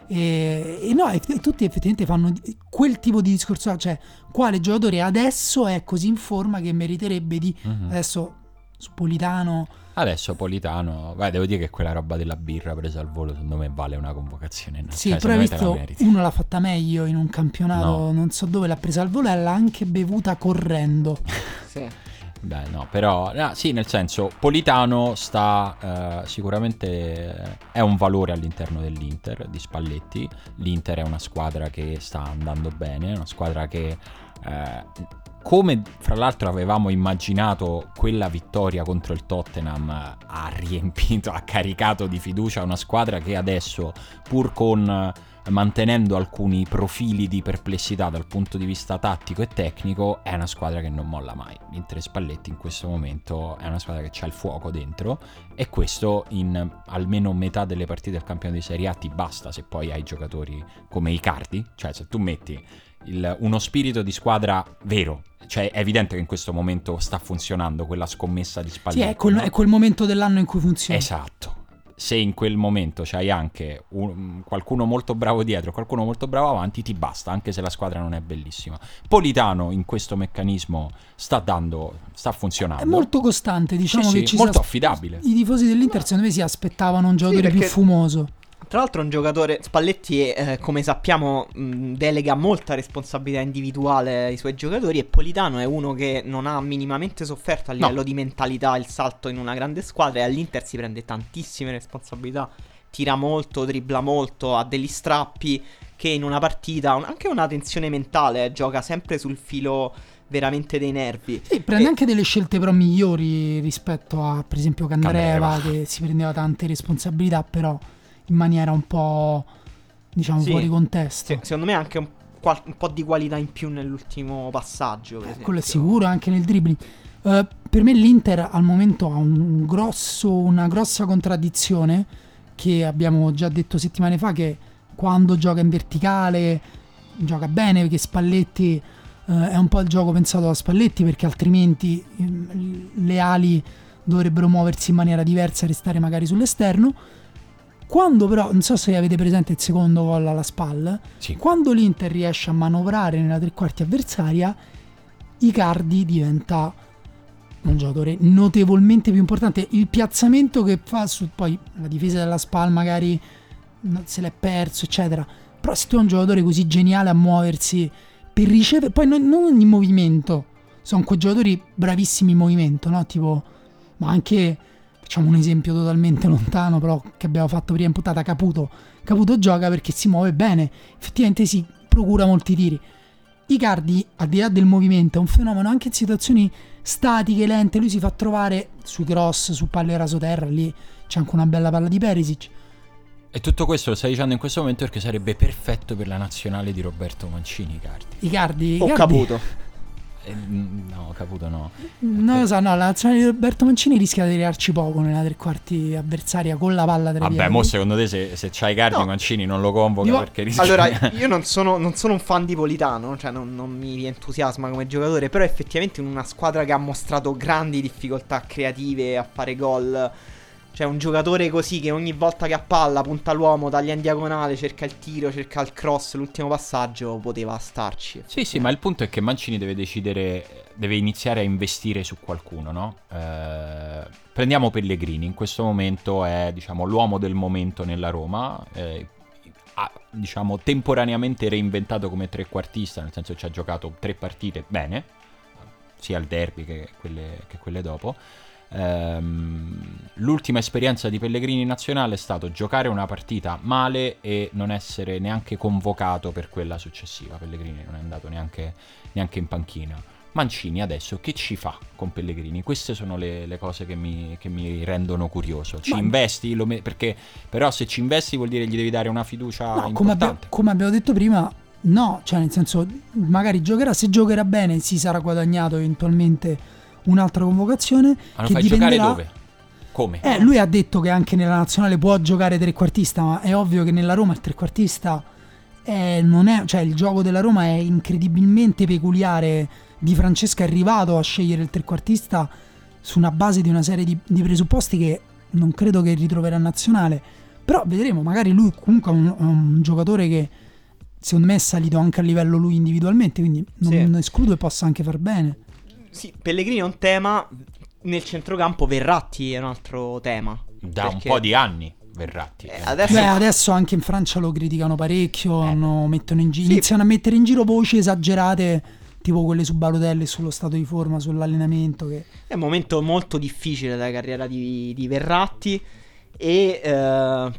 E, e no, e, e tutti effettivamente fanno quel tipo di discorso, cioè quale giocatore adesso è così in forma che meriterebbe di Mhm. adesso su Politano Adesso Politano, beh, devo dire che quella roba della birra presa al volo secondo me vale una convocazione. Sì, cioè, però hai la visto, meriti. uno l'ha fatta meglio in un campionato, No. non so dove, l'ha presa al volo e l'ha anche bevuta correndo. Sì. Beh, no, però, no, sì, nel senso, Politano sta eh, sicuramente è un valore all'interno dell'Inter di Spalletti. L'Inter è una squadra che sta andando bene, è una squadra che, eh, come fra l'altro avevamo immaginato, quella vittoria contro il Tottenham eh, ha riempito, ha caricato di fiducia una squadra che adesso, pur con eh, mantenendo alcuni profili di perplessità dal punto di vista tattico e tecnico, è una squadra che non molla mai. Mentre Spalletti in questo momento è una squadra che ha il fuoco dentro e questo in almeno metà delle partite del campionato di Serie A ti basta se poi hai giocatori come Icardi, cioè se tu metti il- uno spirito di squadra vero, cioè è evidente che in questo momento sta funzionando quella scommessa di Sì, Spalletti. è quel, no? è quel momento dell'anno in cui funziona. Esatto. Se in quel momento c'hai anche un- qualcuno molto bravo dietro, qualcuno molto bravo avanti, ti basta, anche se la squadra non è bellissima. Politano in questo meccanismo sta dando, sta funzionando. È molto costante, diciamo Sì, che sì, ci molto si as- affidabile. I tifosi dell'Inter secondo me si aspettavano un giocatore più perché- fumoso. Tra l'altro un giocatore, Spalletti, eh, come sappiamo, mh, delega molta responsabilità individuale ai suoi giocatori e Politano è uno che non ha minimamente sofferto a No. livello di mentalità il salto in una grande squadra e all'Inter si prende tantissime responsabilità, tira molto, dribbla molto, ha degli strappi che in una partita, un- anche una tensione mentale, eh, gioca sempre sul filo veramente dei nervi. Sì, prende E- anche delle scelte però migliori rispetto a per esempio Candreva, Candreva. che si prendeva tante responsabilità però in maniera un po' diciamo Sì. fuori contesto. Se- secondo me anche un, qual- un po' di qualità in più nell'ultimo passaggio. per Quello è sicuro anche nel dribbling. Eh, per me l'Inter al momento ha un grosso, una grossa contraddizione che abbiamo già detto settimane fa che quando gioca in verticale gioca bene perché Spalletti eh, è un po' il gioco pensato da Spalletti perché altrimenti ehm, le ali dovrebbero muoversi in maniera diversa e restare magari sull'esterno. Quando però, non so se avete presente il secondo gol alla spalla, Sì. quando l'Inter riesce a manovrare nella tre quarti avversaria, Icardi diventa un giocatore notevolmente più importante. Il piazzamento che fa su poi la difesa della SPAL magari se l'è perso, eccetera. Però se tu hai un giocatore così geniale a muoversi per ricevere, poi non, non in movimento, sono quei giocatori bravissimi in movimento, no? Tipo, ma anche facciamo un esempio totalmente lontano, però che abbiamo fatto prima in puntata, Caputo. Caputo gioca perché si muove bene, effettivamente si procura molti tiri. Icardi, al di là del movimento, è un fenomeno anche in situazioni statiche, lente. Lui si fa trovare sui cross, su palle rasoterra. Lì c'è anche una bella palla di Perisic. E tutto questo lo stai dicendo in questo momento perché sarebbe perfetto per la nazionale di Roberto Mancini, Cardi. Icardi, Ho Icardi- caputo. Eh, mm, no, caputo no. Non lo so, no, la nazionale di Roberto Mancini rischia di tirarci poco nella tre quarti avversaria con la palla tra Vabbè, mo secondo te se, se c'hai Cardi No. Mancini non lo convoca Io- perché rischia... Allora, io non sono, non sono un fan di Politano, cioè non, non mi entusiasma come giocatore, però effettivamente in una squadra che ha mostrato grandi difficoltà creative a fare gol, cioè un giocatore così che ogni volta che ha palla punta l'uomo, taglia in diagonale, cerca il tiro, cerca il cross, l'ultimo passaggio, poteva starci. Sì, sì, ma il punto è che Mancini deve decidere, deve iniziare a investire su qualcuno, no? Eh, prendiamo Pellegrini, in questo momento è, diciamo, l'uomo del momento nella Roma, eh, ha, diciamo, temporaneamente reinventato come trequartista, nel senso che ci ha giocato tre partite bene, sia al derby che quelle, che quelle dopo. Ehm, l'ultima esperienza di Pellegrini in nazionale è stato giocare una partita male e non essere neanche convocato per quella successiva. Pellegrini non è andato neanche, neanche in panchina. Mancini adesso che ci fa con Pellegrini? Queste sono le, le cose che mi, che mi rendono curioso. Ci Ma- investi? Me- perché però se ci investi vuol dire gli devi dare una fiducia No, come, abbiamo, come abbiamo detto prima, no, cioè nel senso, magari giocherà, se giocherà bene si sarà guadagnato eventualmente un'altra convocazione Ma che fai giocare dipenderà... dove? Come? Eh, lui ha detto che anche nella nazionale può giocare trequartista, ma è ovvio che nella Roma il trequartista è- non è, cioè il gioco della Roma è incredibilmente peculiare. Di Francesca è arrivato a scegliere il trequartista su una base di una serie di, di presupposti che non credo che ritroverà in nazionale. Però vedremo, magari lui comunque è un, è un giocatore che secondo me è salito anche a livello lui individualmente, quindi non, Sì. non escludo che possa anche far bene. Sì, Pellegrini è un tema. Nel centrocampo Verratti è un altro tema. da un perché- po' di anni Verratti. Eh, adesso Beh, adesso anche in Francia lo criticano parecchio, Eh. hanno- mettono in gi- Sì. iniziano a mettere in giro voci esagerate, tipo quelle su Balotelli, sullo stato di forma, sull'allenamento. Che... È un momento molto difficile della carriera di, di Verratti. E eh,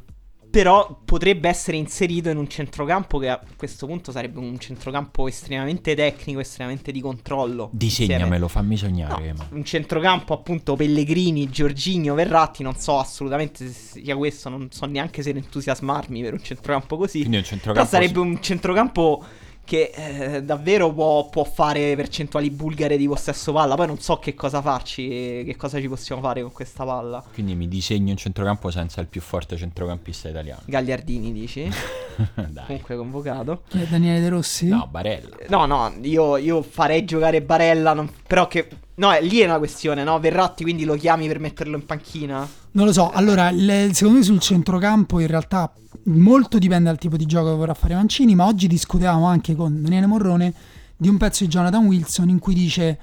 però potrebbe essere inserito in un centrocampo che a questo punto sarebbe un centrocampo estremamente tecnico, estremamente di controllo. Disegnamelo, fammi Insieme- sognare. No, ma- un centrocampo appunto Pellegrini, Giorginio, Verratti, non so assolutamente se sia questo, non so neanche se entusiasmarmi per un centrocampo così. Quindi un Però centrocampo sarebbe un centrocampo che eh, davvero può, può fare percentuali bulgare di possesso palla. Poi non so che cosa farci, che cosa ci possiamo fare con questa palla. Quindi mi disegno un centrocampo senza il più forte centrocampista italiano. Gagliardini dici? Dai. Comunque convocato. Chi è Daniele De Rossi? No, Barella. No, no, io, io farei giocare Barella. non- però che. No, lì è una questione, no? Verratti quindi lo chiami per metterlo in panchina? Non lo so, allora, il- secondo me sul centrocampo in realtà molto dipende dal tipo di gioco che vorrà fare Mancini, ma oggi discutevamo anche con Daniele Morrone di un pezzo di Jonathan Wilson in cui dice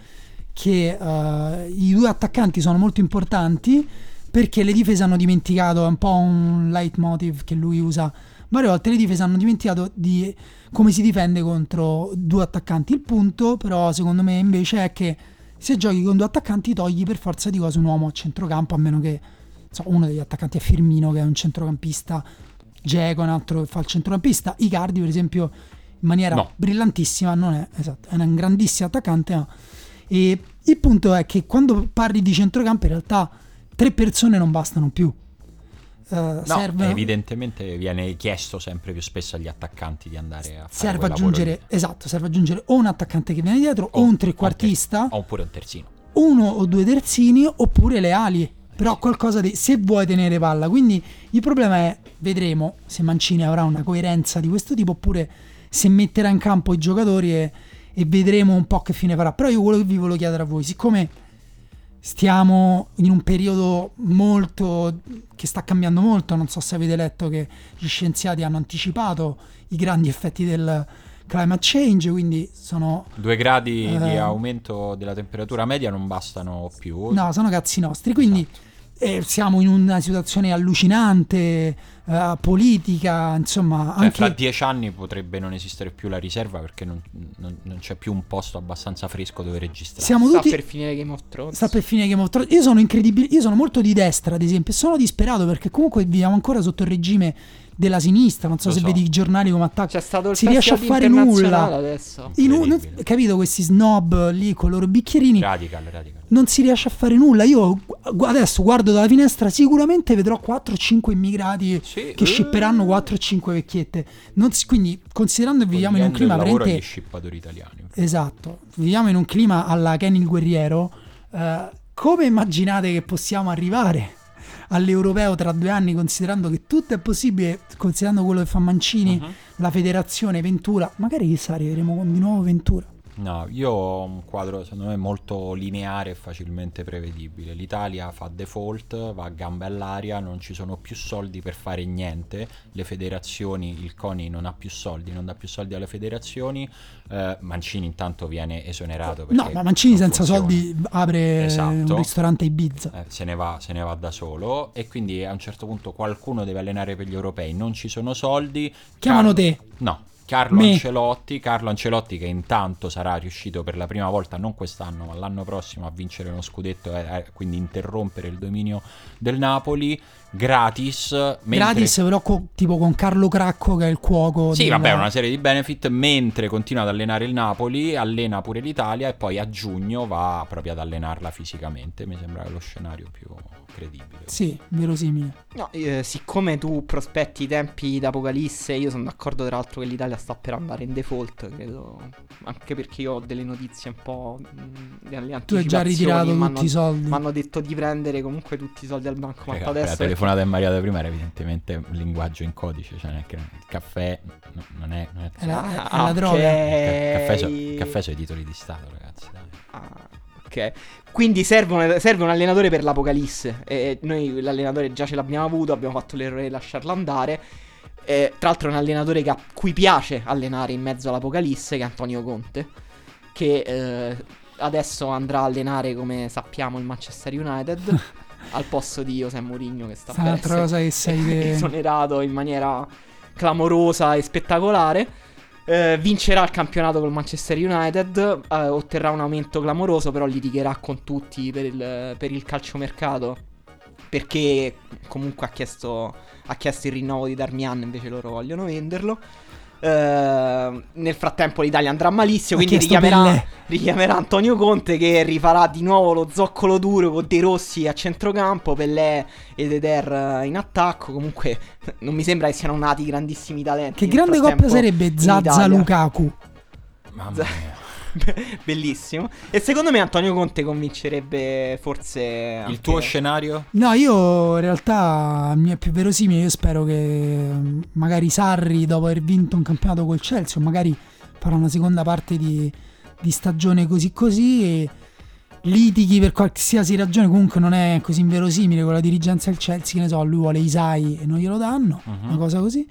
che eh, i due attaccanti sono molto importanti perché le difese hanno dimenticato, è un po' un leitmotiv che lui usa varie volte, le difese hanno dimenticato di come si difende contro due attaccanti. Il punto però secondo me invece è che se giochi con due attaccanti togli per forza di cose un uomo a centrocampo, a meno che so, uno degli attaccanti è Firmino che è un centrocampista, Geco un altro che fa il centrocampista, Icardi per esempio in maniera No. brillantissima non è, esatto, è un grandissimo attaccante, ma- e il punto è che quando parli di centrocampo in realtà tre persone non bastano più. Eh, No, serve, evidentemente viene chiesto sempre più spesso agli attaccanti di andare a fare serve aggiungere, esatto, serve aggiungere o un attaccante che viene dietro o, lì. un trequartista. O oppure un terzino. uno o due terzini oppure le ali. Però qualcosa di. se vuoi tenere palla. Quindi il problema è, vedremo se Mancini avrà una coerenza di questo tipo oppure se metterà in campo i giocatori e, e vedremo un po' che fine farà. Però io quello che vi volevo chiedere a voi, siccome stiamo in un periodo molto che sta cambiando molto, non so se avete letto che gli scienziati hanno anticipato i grandi effetti del climate change, quindi sono Due gradi di Eh. aumento della temperatura media non bastano più. No, sono cazzi nostri. Quindi eh, siamo in una situazione allucinante, eh, politica, insomma, Cioè, anche... fra dieci anni potrebbe non esistere più la riserva perché non, non- non c'è più un posto abbastanza fresco dove registrare. siamo Sta tutti... per finire Game of Thrones. Sta per finire Game of Thrones. Io sono incredibile. Io sono molto di destra, ad esempio. e Sono disperato perché comunque viviamo ancora sotto il regime della sinistra. Non so Lo se so. vedi i giornali come attacco. C'è stato il si riesce a fare nulla. adesso. In un- capito questi snob lì con i loro bicchierini? Radical, radical. non si riesce a fare nulla. Io adesso guardo dalla finestra, sicuramente vedrò 4 o 5 immigrati Sì, che eh. shipperanno 4 o 5 vecchiette. Non si- quindi, considerando che viviamo in un clima veramente. agli shippatori italiani. Esatto, viviamo in un clima alla Kenny il guerriero. eh, come immaginate che possiamo arrivare all'europeo tra due anni, considerando che tutto è possibile, considerando quello che fa Mancini, Mhm. la federazione, Ventura? Magari chissà, arriveremo con di nuovo Ventura. No, io ho un quadro secondo me molto lineare e facilmente prevedibile. L'Italia fa default, va a gambe all'aria, non ci sono più soldi per fare niente. Le federazioni, il CONI non ha più soldi, non dà più soldi alle federazioni. eh, Mancini intanto viene esonerato. No, ma Mancini senza funziona. soldi apre Esatto. un ristorante Ibiza. Eh, se, ne va, se ne va da solo e quindi a un certo punto qualcuno deve allenare per gli europei. Non ci sono soldi. Chiamano Car- te. No, Carlo Me. Ancelotti, Carlo Ancelotti che intanto sarà riuscito per la prima volta, non quest'anno ma l'anno prossimo, a vincere uno scudetto e e quindi interrompere il dominio del Napoli gratis. mentre- Gratis, però co- tipo con Carlo Cracco che è il cuoco. Sì, della- vabbè, una serie di benefit mentre continua ad allenare il Napoli, allena pure l'Italia e poi a giugno va proprio ad allenarla fisicamente. Mi sembra lo scenario più credibile. Sì, verosimile. No, eh, siccome tu prospetti i tempi d'Apocalisse, io sono d'accordo tra l'altro che l'Italia sta per andare in default, credo. Anche perché io ho delle notizie un po' mh, delle Tu hai già ritirato tutti i soldi. Mi hanno detto di prendere comunque tutti i soldi al banco, ma Raga, la adesso... telefonata in Maria da prima era evidentemente un linguaggio in codice, cioè non è che il caffè no- non è... Non è È la, è Ah, la droga. Ca- ok. caffè, sono i titoli di Stato, ragazzi. Dai. Ah, ok. Quindi serve un, serve un allenatore per l'Apocalisse. E noi l'allenatore già ce l'abbiamo avuto, abbiamo fatto l'errore di lasciarlo andare. Eh, tra l'altro è un allenatore a cui piace allenare in mezzo all'Apocalisse, che è Antonio Conte. Che eh, adesso andrà a allenare, come sappiamo, il Manchester United. al posto di José Mourinho che sta Sta per essere cosa che sei te- esonerato in maniera clamorosa e spettacolare. Eh, vincerà il campionato col Manchester United, eh, otterrà un aumento clamoroso, però litigherà con tutti per il, per il calciomercato. Perché comunque ha chiesto, ha chiesto il rinnovo di Darmian, invece loro vogliono venderlo. Eh, nel frattempo l'Italia andrà malissimo, quindi richiamerà, richiamerà Antonio Conte che rifarà di nuovo lo zoccolo duro con De Rossi a centrocampo, Pellè ed Eder eh, in attacco. Comunque non mi sembra che siano nati grandissimi talenti. Che grande coppia sarebbe Zazza. Lukaku. Mamma mia. Bellissimo. E secondo me Antonio Conte convincerebbe forse... Il anche- tuo scenario? No, io in realtà mi è più verosimile. Io spero che mm, magari Sarri, dopo aver vinto un campionato col Chelsea, magari farà una seconda parte di, di stagione così così e litighi per qualsiasi ragione. Comunque non è così inverosimile con la dirigenza del Chelsea. Che ne so, lui vuole Isai e non glielo danno. Mhm. Una cosa così.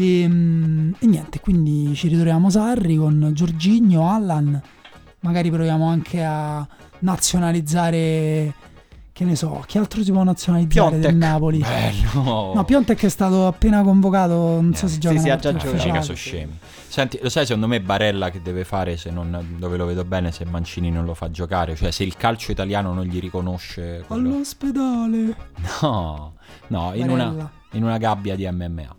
E, mm, e niente, quindi ci ritroviamo Sarri con Giorginio, Allan. Magari proviamo anche a nazionalizzare. Che ne so, chi altro si può nazionalizzare Piontek. del Napoli? Bello. No, Piontek è stato appena convocato. Non so Eh, se sì, gioca sì, una ha già giocato. Mica ufficiale. so scemi. Senti, lo sai secondo me Barella che deve fare se non, dove lo vedo bene se Mancini non lo fa giocare, cioè se il calcio italiano non gli riconosce quello- All'ospedale. No, no, in una, in una gabbia di MMA.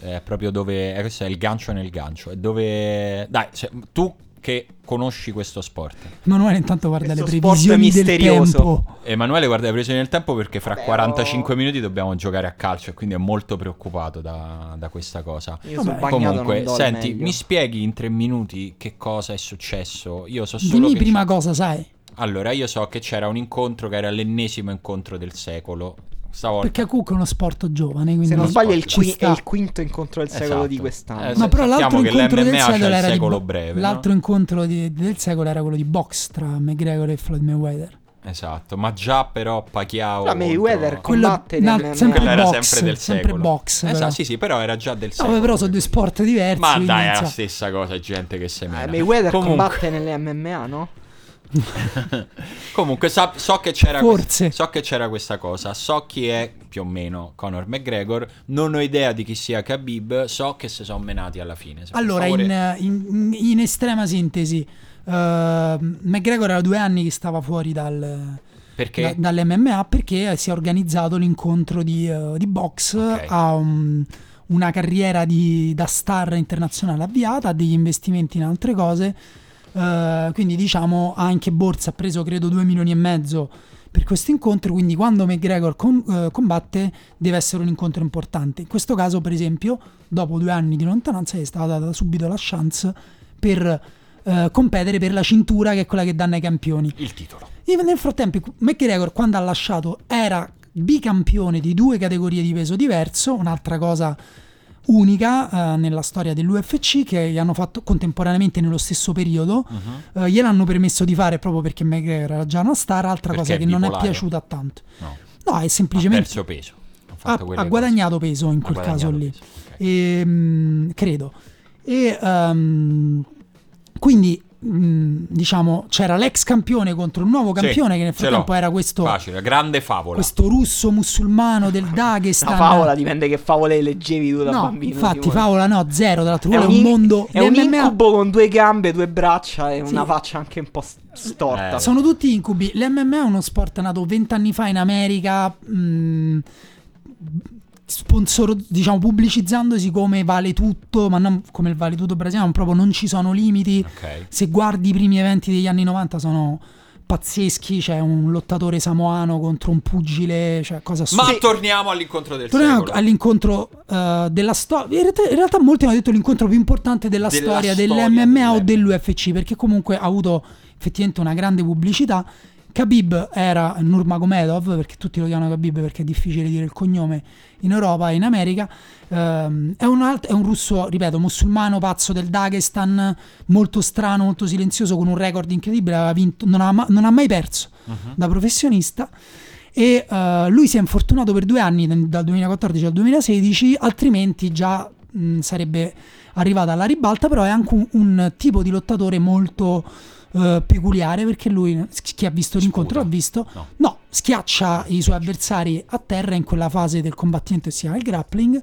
È proprio dove eh, questo è il gancio nel gancio, è dove Dai, se- tu che conosci questo sport. Emanuele intanto guarda le Questo sport previsioni del misterioso. tempo. Emanuele guarda le presioni del tempo perché fra Vabbè, 45 oh. minuti dobbiamo giocare a calcio e quindi è molto preoccupato da, da questa cosa. Io Vabbè. Comunque, senti, mi spieghi in tre minuti che cosa è successo? Io so solo Dimmi che prima cosa sai. Allora, io so che c'era un incontro che era l'ennesimo incontro del secolo. Stavolta Perché comunque è uno sport giovane. Quindi Se non sbaglio è il, qui- è il quinto incontro del secolo Esatto. di quest'anno. Eh, Ma però l'altro incontro del secolo era di secolo bo- breve, no? L'altro incontro di- del secolo era quello di box tra McGregor e Floyd Mayweather. Esatto, ma già però Pacquiao Però Mayweather contro- Quello combatte no, nel sempre Quello era box, sempre del sempre secolo. box. Esatto, però. sì, sì, però era già del No, secolo. però sono due sport diversi. Ma dai, è la stessa cosa, gente che si Eh, mena. Mayweather Comunque- combatte nelle MMA, no? Comunque sa- so, che c'era Forse. so che c'era questa cosa, so chi è più o meno Conor McGregor, non ho idea di chi sia Khabib, so che si sono menati alla fine. Allora, in, in- in estrema sintesi, eh, McGregor era due anni che stava fuori dal, perché da- dall'MMA perché si è organizzato l'incontro di, eh, di box, Ok. ha un- una carriera di- da star internazionale avviata, ha degli investimenti in altre cose, eh, quindi diciamo anche borsa, ha preso credo 2 milioni e mezzo per questo incontro, quindi quando McGregor com- eh, combatte deve essere un incontro importante. In questo caso, per esempio, dopo due anni di lontananza gli è stata data subito la chance per eh, competere per la cintura che è quella che danno ai campioni. il titolo. Io nel frattempo McGregor quando ha lasciato era bicampione di due categorie di peso diverso, un'altra cosa unica eh, nella storia dell'UFC che gli hanno fatto contemporaneamente nello stesso periodo. Mhm. Eh, gliel'hanno permesso di fare proprio perché McGregor era già una star, altra Perché cosa che non è bipolare. piaciuta tanto. No, No, è ha semplicemente perso peso. Ha, ha, ha guadagnato peso in Ha quel caso lì. peso, ok. E, mm, credo. E ehm, quindi mh, diciamo, c'era l'ex campione contro il nuovo Sì, campione che nel frattempo era questo, Facile, grande favola. questo russo musulmano del Dagestan. La favola dipende che favole leggevi tu da No, bambino. infatti Simone. favola no, zero, tra l'altro È è un, mondo... è un MMA incubo con due gambe, due braccia e Sì. una faccia anche un po' storta. Eh, Sono tutti incubi. L'MMA è uno sport nato vent'anni fa in America, mh, sponsor, diciamo, pubblicizzandosi come vale tutto, ma non come il vale tutto brasiliano, proprio non ci sono limiti. Ok. Se guardi i primi eventi degli anni 90 sono pazzeschi, c'è un lottatore samoano contro un pugile, cioè cosa Ma assurda. torniamo all'incontro del Torniamo secolo. all'incontro eh, della storia. In realtà, in realtà molti hanno detto l'incontro più importante della, Della storia storia dell'MMA o dell'MMA. dell'UFC, perché comunque ha avuto effettivamente una grande pubblicità. Khabib era Nurmagomedov, perché tutti lo chiamano Khabib perché è difficile dire il cognome in Europa e in America. Ehm, è, un alt- è un russo, ripeto, musulmano pazzo del Dagestan, molto strano, molto silenzioso, con un record incredibile. Aveva vinto, non, ha, ma- non ha mai perso Mhm. da professionista e eh, lui si è infortunato per due anni dal 2014 al 2016 altrimenti già mh, sarebbe arrivata alla ribalta però è anche un, un tipo di lottatore molto eh, peculiare perché lui chi ha visto l'incontro l'ha visto No. no, schiaccia i suoi avversari a terra in quella fase del combattimento che si chiama il grappling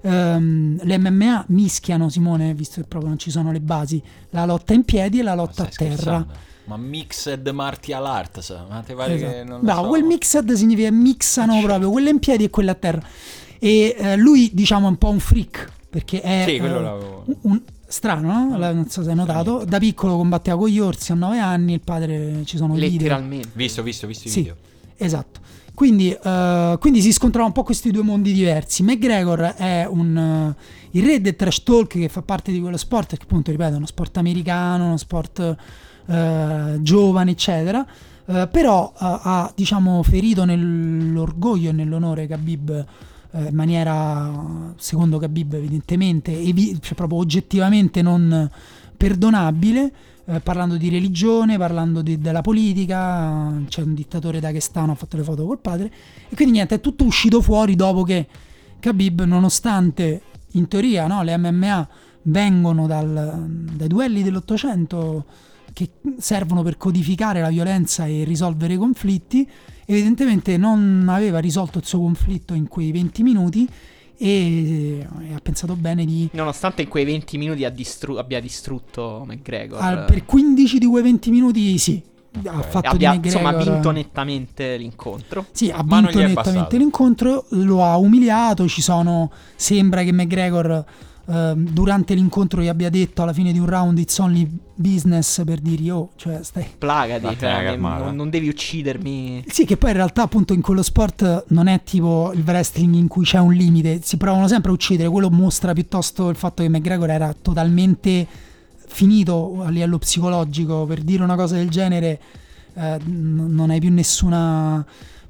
Ehm, le MMA mischiano Simone visto che proprio non ci sono le basi la lotta in piedi e la lotta a terra scherzando? Ma mixed martial arts, ma ti pare che Esatto. non lo Bravo, so? quel mixed significa mixano Certo. proprio quelle in piedi e quelle a terra. E eh, lui, diciamo, è un po' un freak perché è Sì, eh, un- strano, no? Non so se hai notato. Da piccolo combatteva con gli orsi a 9 anni. Il padre ci sono video. Letteralmente. Visto, visto, visto i Sì. video. Esatto. Quindi, eh, quindi si scontrano un po' questi due mondi diversi. McGregor è un, eh, il re del trash talk che fa parte di quello sport, che appunto, ripeto, è uno sport americano, uno sport eh, giovane, eccetera. Però ha, diciamo, ferito nell'orgoglio e nell'onore Khabib in maniera, secondo Khabib, evidentemente, evi- cioè proprio oggettivamente non perdonabile eh, parlando di religione, parlando di- della politica, eh, c'è un dittatore dagestano, ha fatto le foto col padre, e quindi niente, è tutto uscito fuori dopo che Khabib, nonostante in teoria no, le MMA vengono dal- dai duelli dell'Ottocento che servono per codificare la violenza e risolvere i conflitti, evidentemente non aveva risolto il suo conflitto in quei 20 minuti e, e ha pensato bene di Nonostante in quei 20 minuti ha distru- abbia distrutto McGregor. Ah, per 15 di quei 20 minuti sì. Ha fatto abbia, McGregor, insomma, vinto nettamente l'incontro. Sì, ha vinto nettamente l'incontro, lo ha umiliato, ci sono sembra che McGregor ehm, durante l'incontro gli abbia detto alla fine di un round it's only business per dirgli oh, cioè stai Vattene cioè, non, non devi uccidermi. Sì, che poi in realtà appunto in quello sport non è tipo il wrestling in cui c'è un limite, si provano sempre a uccidere, quello mostra piuttosto il fatto che McGregor era totalmente finito a livello psicologico, per dire una cosa del genere eh, n- non hai più nessuna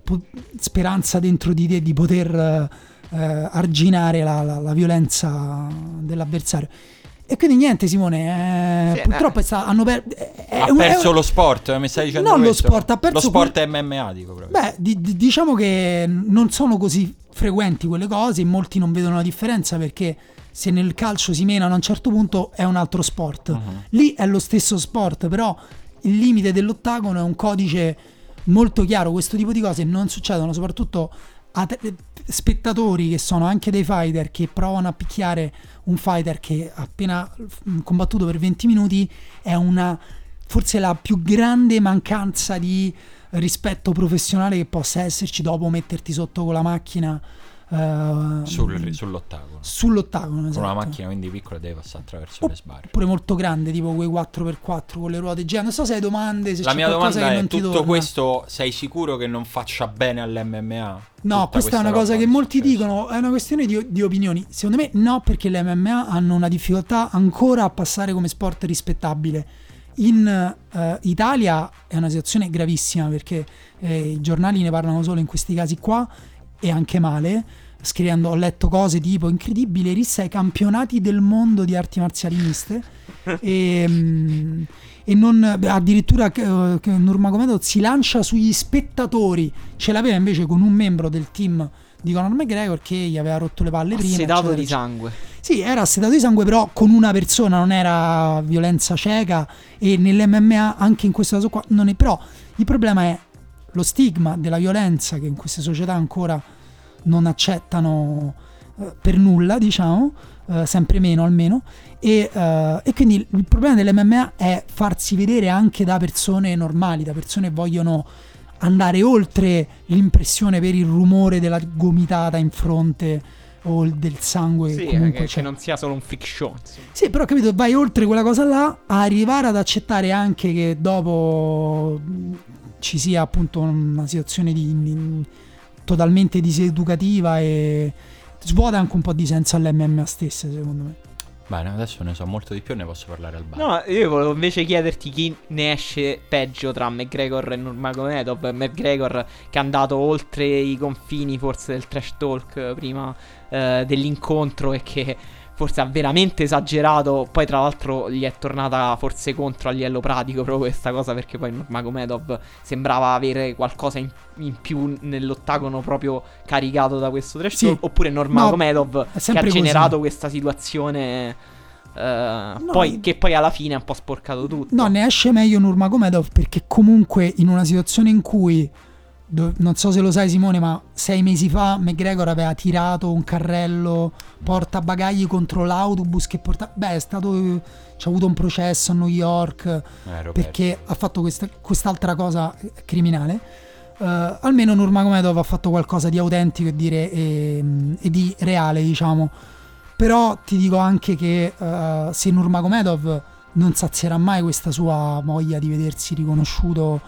po- speranza dentro di te di poter eh, arginare la, la- la violenza dell'avversario. E quindi niente Simone, eh, Sì, purtroppo è sta- hanno per- è Ha un- è perso un- lo sport, mi stai dicendo Non lo questo? sport, ha perso Lo sport quel- è MMA, dico proprio. Beh, di- di- diciamo che non sono così frequenti quelle cose, molti non vedono la differenza perché se nel calcio si menano a un certo punto è un altro sport. Mhm. Lì è lo stesso sport, però il limite dell'ottagono è un codice molto chiaro. Questo tipo di cose non succedono soprattutto a te- spettatori che sono anche dei fighter che provano a picchiare un fighter che ha appena combattuto per 20 minuti è una forse la più grande mancanza di rispetto professionale che possa esserci dopo metterti sotto con la macchina eh, Sul- sull'ottagono. sull'ottagono Con esatto. una macchina quindi piccola deve passare attraverso le sbarre. oppure molto grande tipo quei 4x4 con le ruote giganti non so se hai domande se La mia domanda è: tutto torna. questo sei sicuro che non faccia bene all'MMA? No, Tutta questa è una cosa che molti successo? dicono, è una questione di, di opinioni. Secondo me no, perché le MMA hanno una difficoltà ancora a passare come sport rispettabile. In eh, Italia è una situazione gravissima perché eh, i giornali ne parlano solo in questi casi qua e anche male. Scrivendo, ho letto cose tipo incredibile, rissa ai campionati del mondo di arti marziali miste. e, mm, e non beh, addirittura che Nurmagomedov si lancia sugli spettatori ce l'aveva invece con un membro del team di Conor McGregor che gli aveva rotto le palle prima Sedato di sangue. Sì, era assetato di sangue, però con una persona, non era violenza cieca. E nell'MMA, anche in questo caso qua, non è. Però il problema è lo stigma della violenza che in queste società ancora non accettano eh, per nulla, diciamo, eh, sempre meno almeno. E, eh, e quindi il problema dell'MMA è farsi vedere anche da persone normali, da persone che vogliono andare oltre l'impressione per il rumore della gomitata in fronte o del sangue Sì, che comunque che, che non sia solo un show. insomma. Sì, però capito, vai oltre quella cosa là a arrivare ad accettare anche che dopo ci sia appunto una situazione di, di- totalmente diseducativa e svuota anche un po' di senso all'MMA stesse, secondo me. Bene, adesso ne so molto di più e ne posso parlare al bar. No, io volevo invece chiederti chi ne esce peggio tra McGregor e Nurmagomedov. McGregor che è andato oltre i confini forse del trash talk prima eh, dell'incontro e che forse ha veramente esagerato. Poi tra l'altro gli è tornata forse contro a livello pratico proprio questa cosa perché poi Nurmagomedov sembrava avere qualcosa in, in più nell'ottagono proprio caricato da questo trash Sì. talk. Oppure Nurmagomedov è che ha così. generato questa situazione... eh, poi, che poi alla fine ha un po' sporcato tutto. No, ne esce meglio Nurmagomedov perché comunque in una situazione in cui do- non so se lo sai Simone, ma sei mesi fa McGregor aveva tirato un carrello portabagagli contro l'autobus che porta beh, è stato c'ha avuto un processo a New York Ero perché ha fatto questa- quest'altra cosa eh, criminale. Eh, almeno Nurmagomedov ha fatto qualcosa di autentico e, dire, e, e di reale, diciamo. Però ti dico anche che eh, se Nurmagomedov non sazierà mai questa sua voglia di vedersi riconosciuto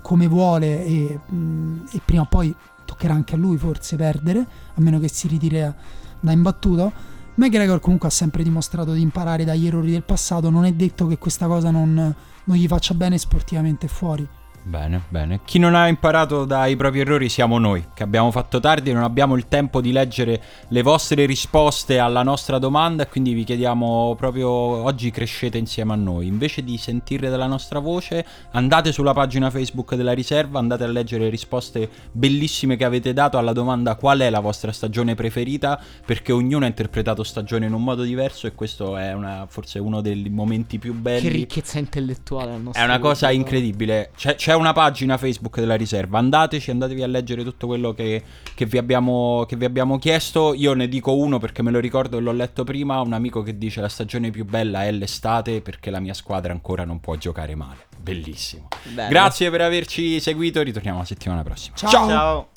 come vuole e, mh, e prima o poi toccherà anche a lui forse perdere, a meno che si ritiri da imbattuto. McGregor comunque ha sempre dimostrato di imparare dagli errori del passato, non è detto che questa cosa non, non gli faccia bene sportivamente fuori. Bene, bene. Chi non ha imparato dai propri errori siamo noi, che abbiamo fatto tardi e non abbiamo il tempo di leggere le vostre risposte alla nostra domanda quindi vi chiediamo proprio oggi crescete insieme a noi. Invece di sentire dalla nostra voce, andate sulla pagina Facebook della riserva, andate a leggere le risposte bellissime che avete dato alla domanda qual è la vostra stagione preferita, perché ognuno ha interpretato stagione in un modo diverso e questo è una- forse uno dei momenti più belli. Che ricchezza intellettuale al nostro È una cosa incredibile. C'è, c'è una pagina Facebook della riserva, andateci, andatevi a leggere tutto quello che, che, vi abbiamo, che vi abbiamo chiesto. Io ne dico uno perché me lo ricordo e l'ho letto prima, un amico che dice la stagione più bella è l'estate perché la mia squadra ancora non può giocare male. Bellissimo. Bello. Grazie per averci seguito, ritorniamo la settimana prossima. Ciao. Ciao.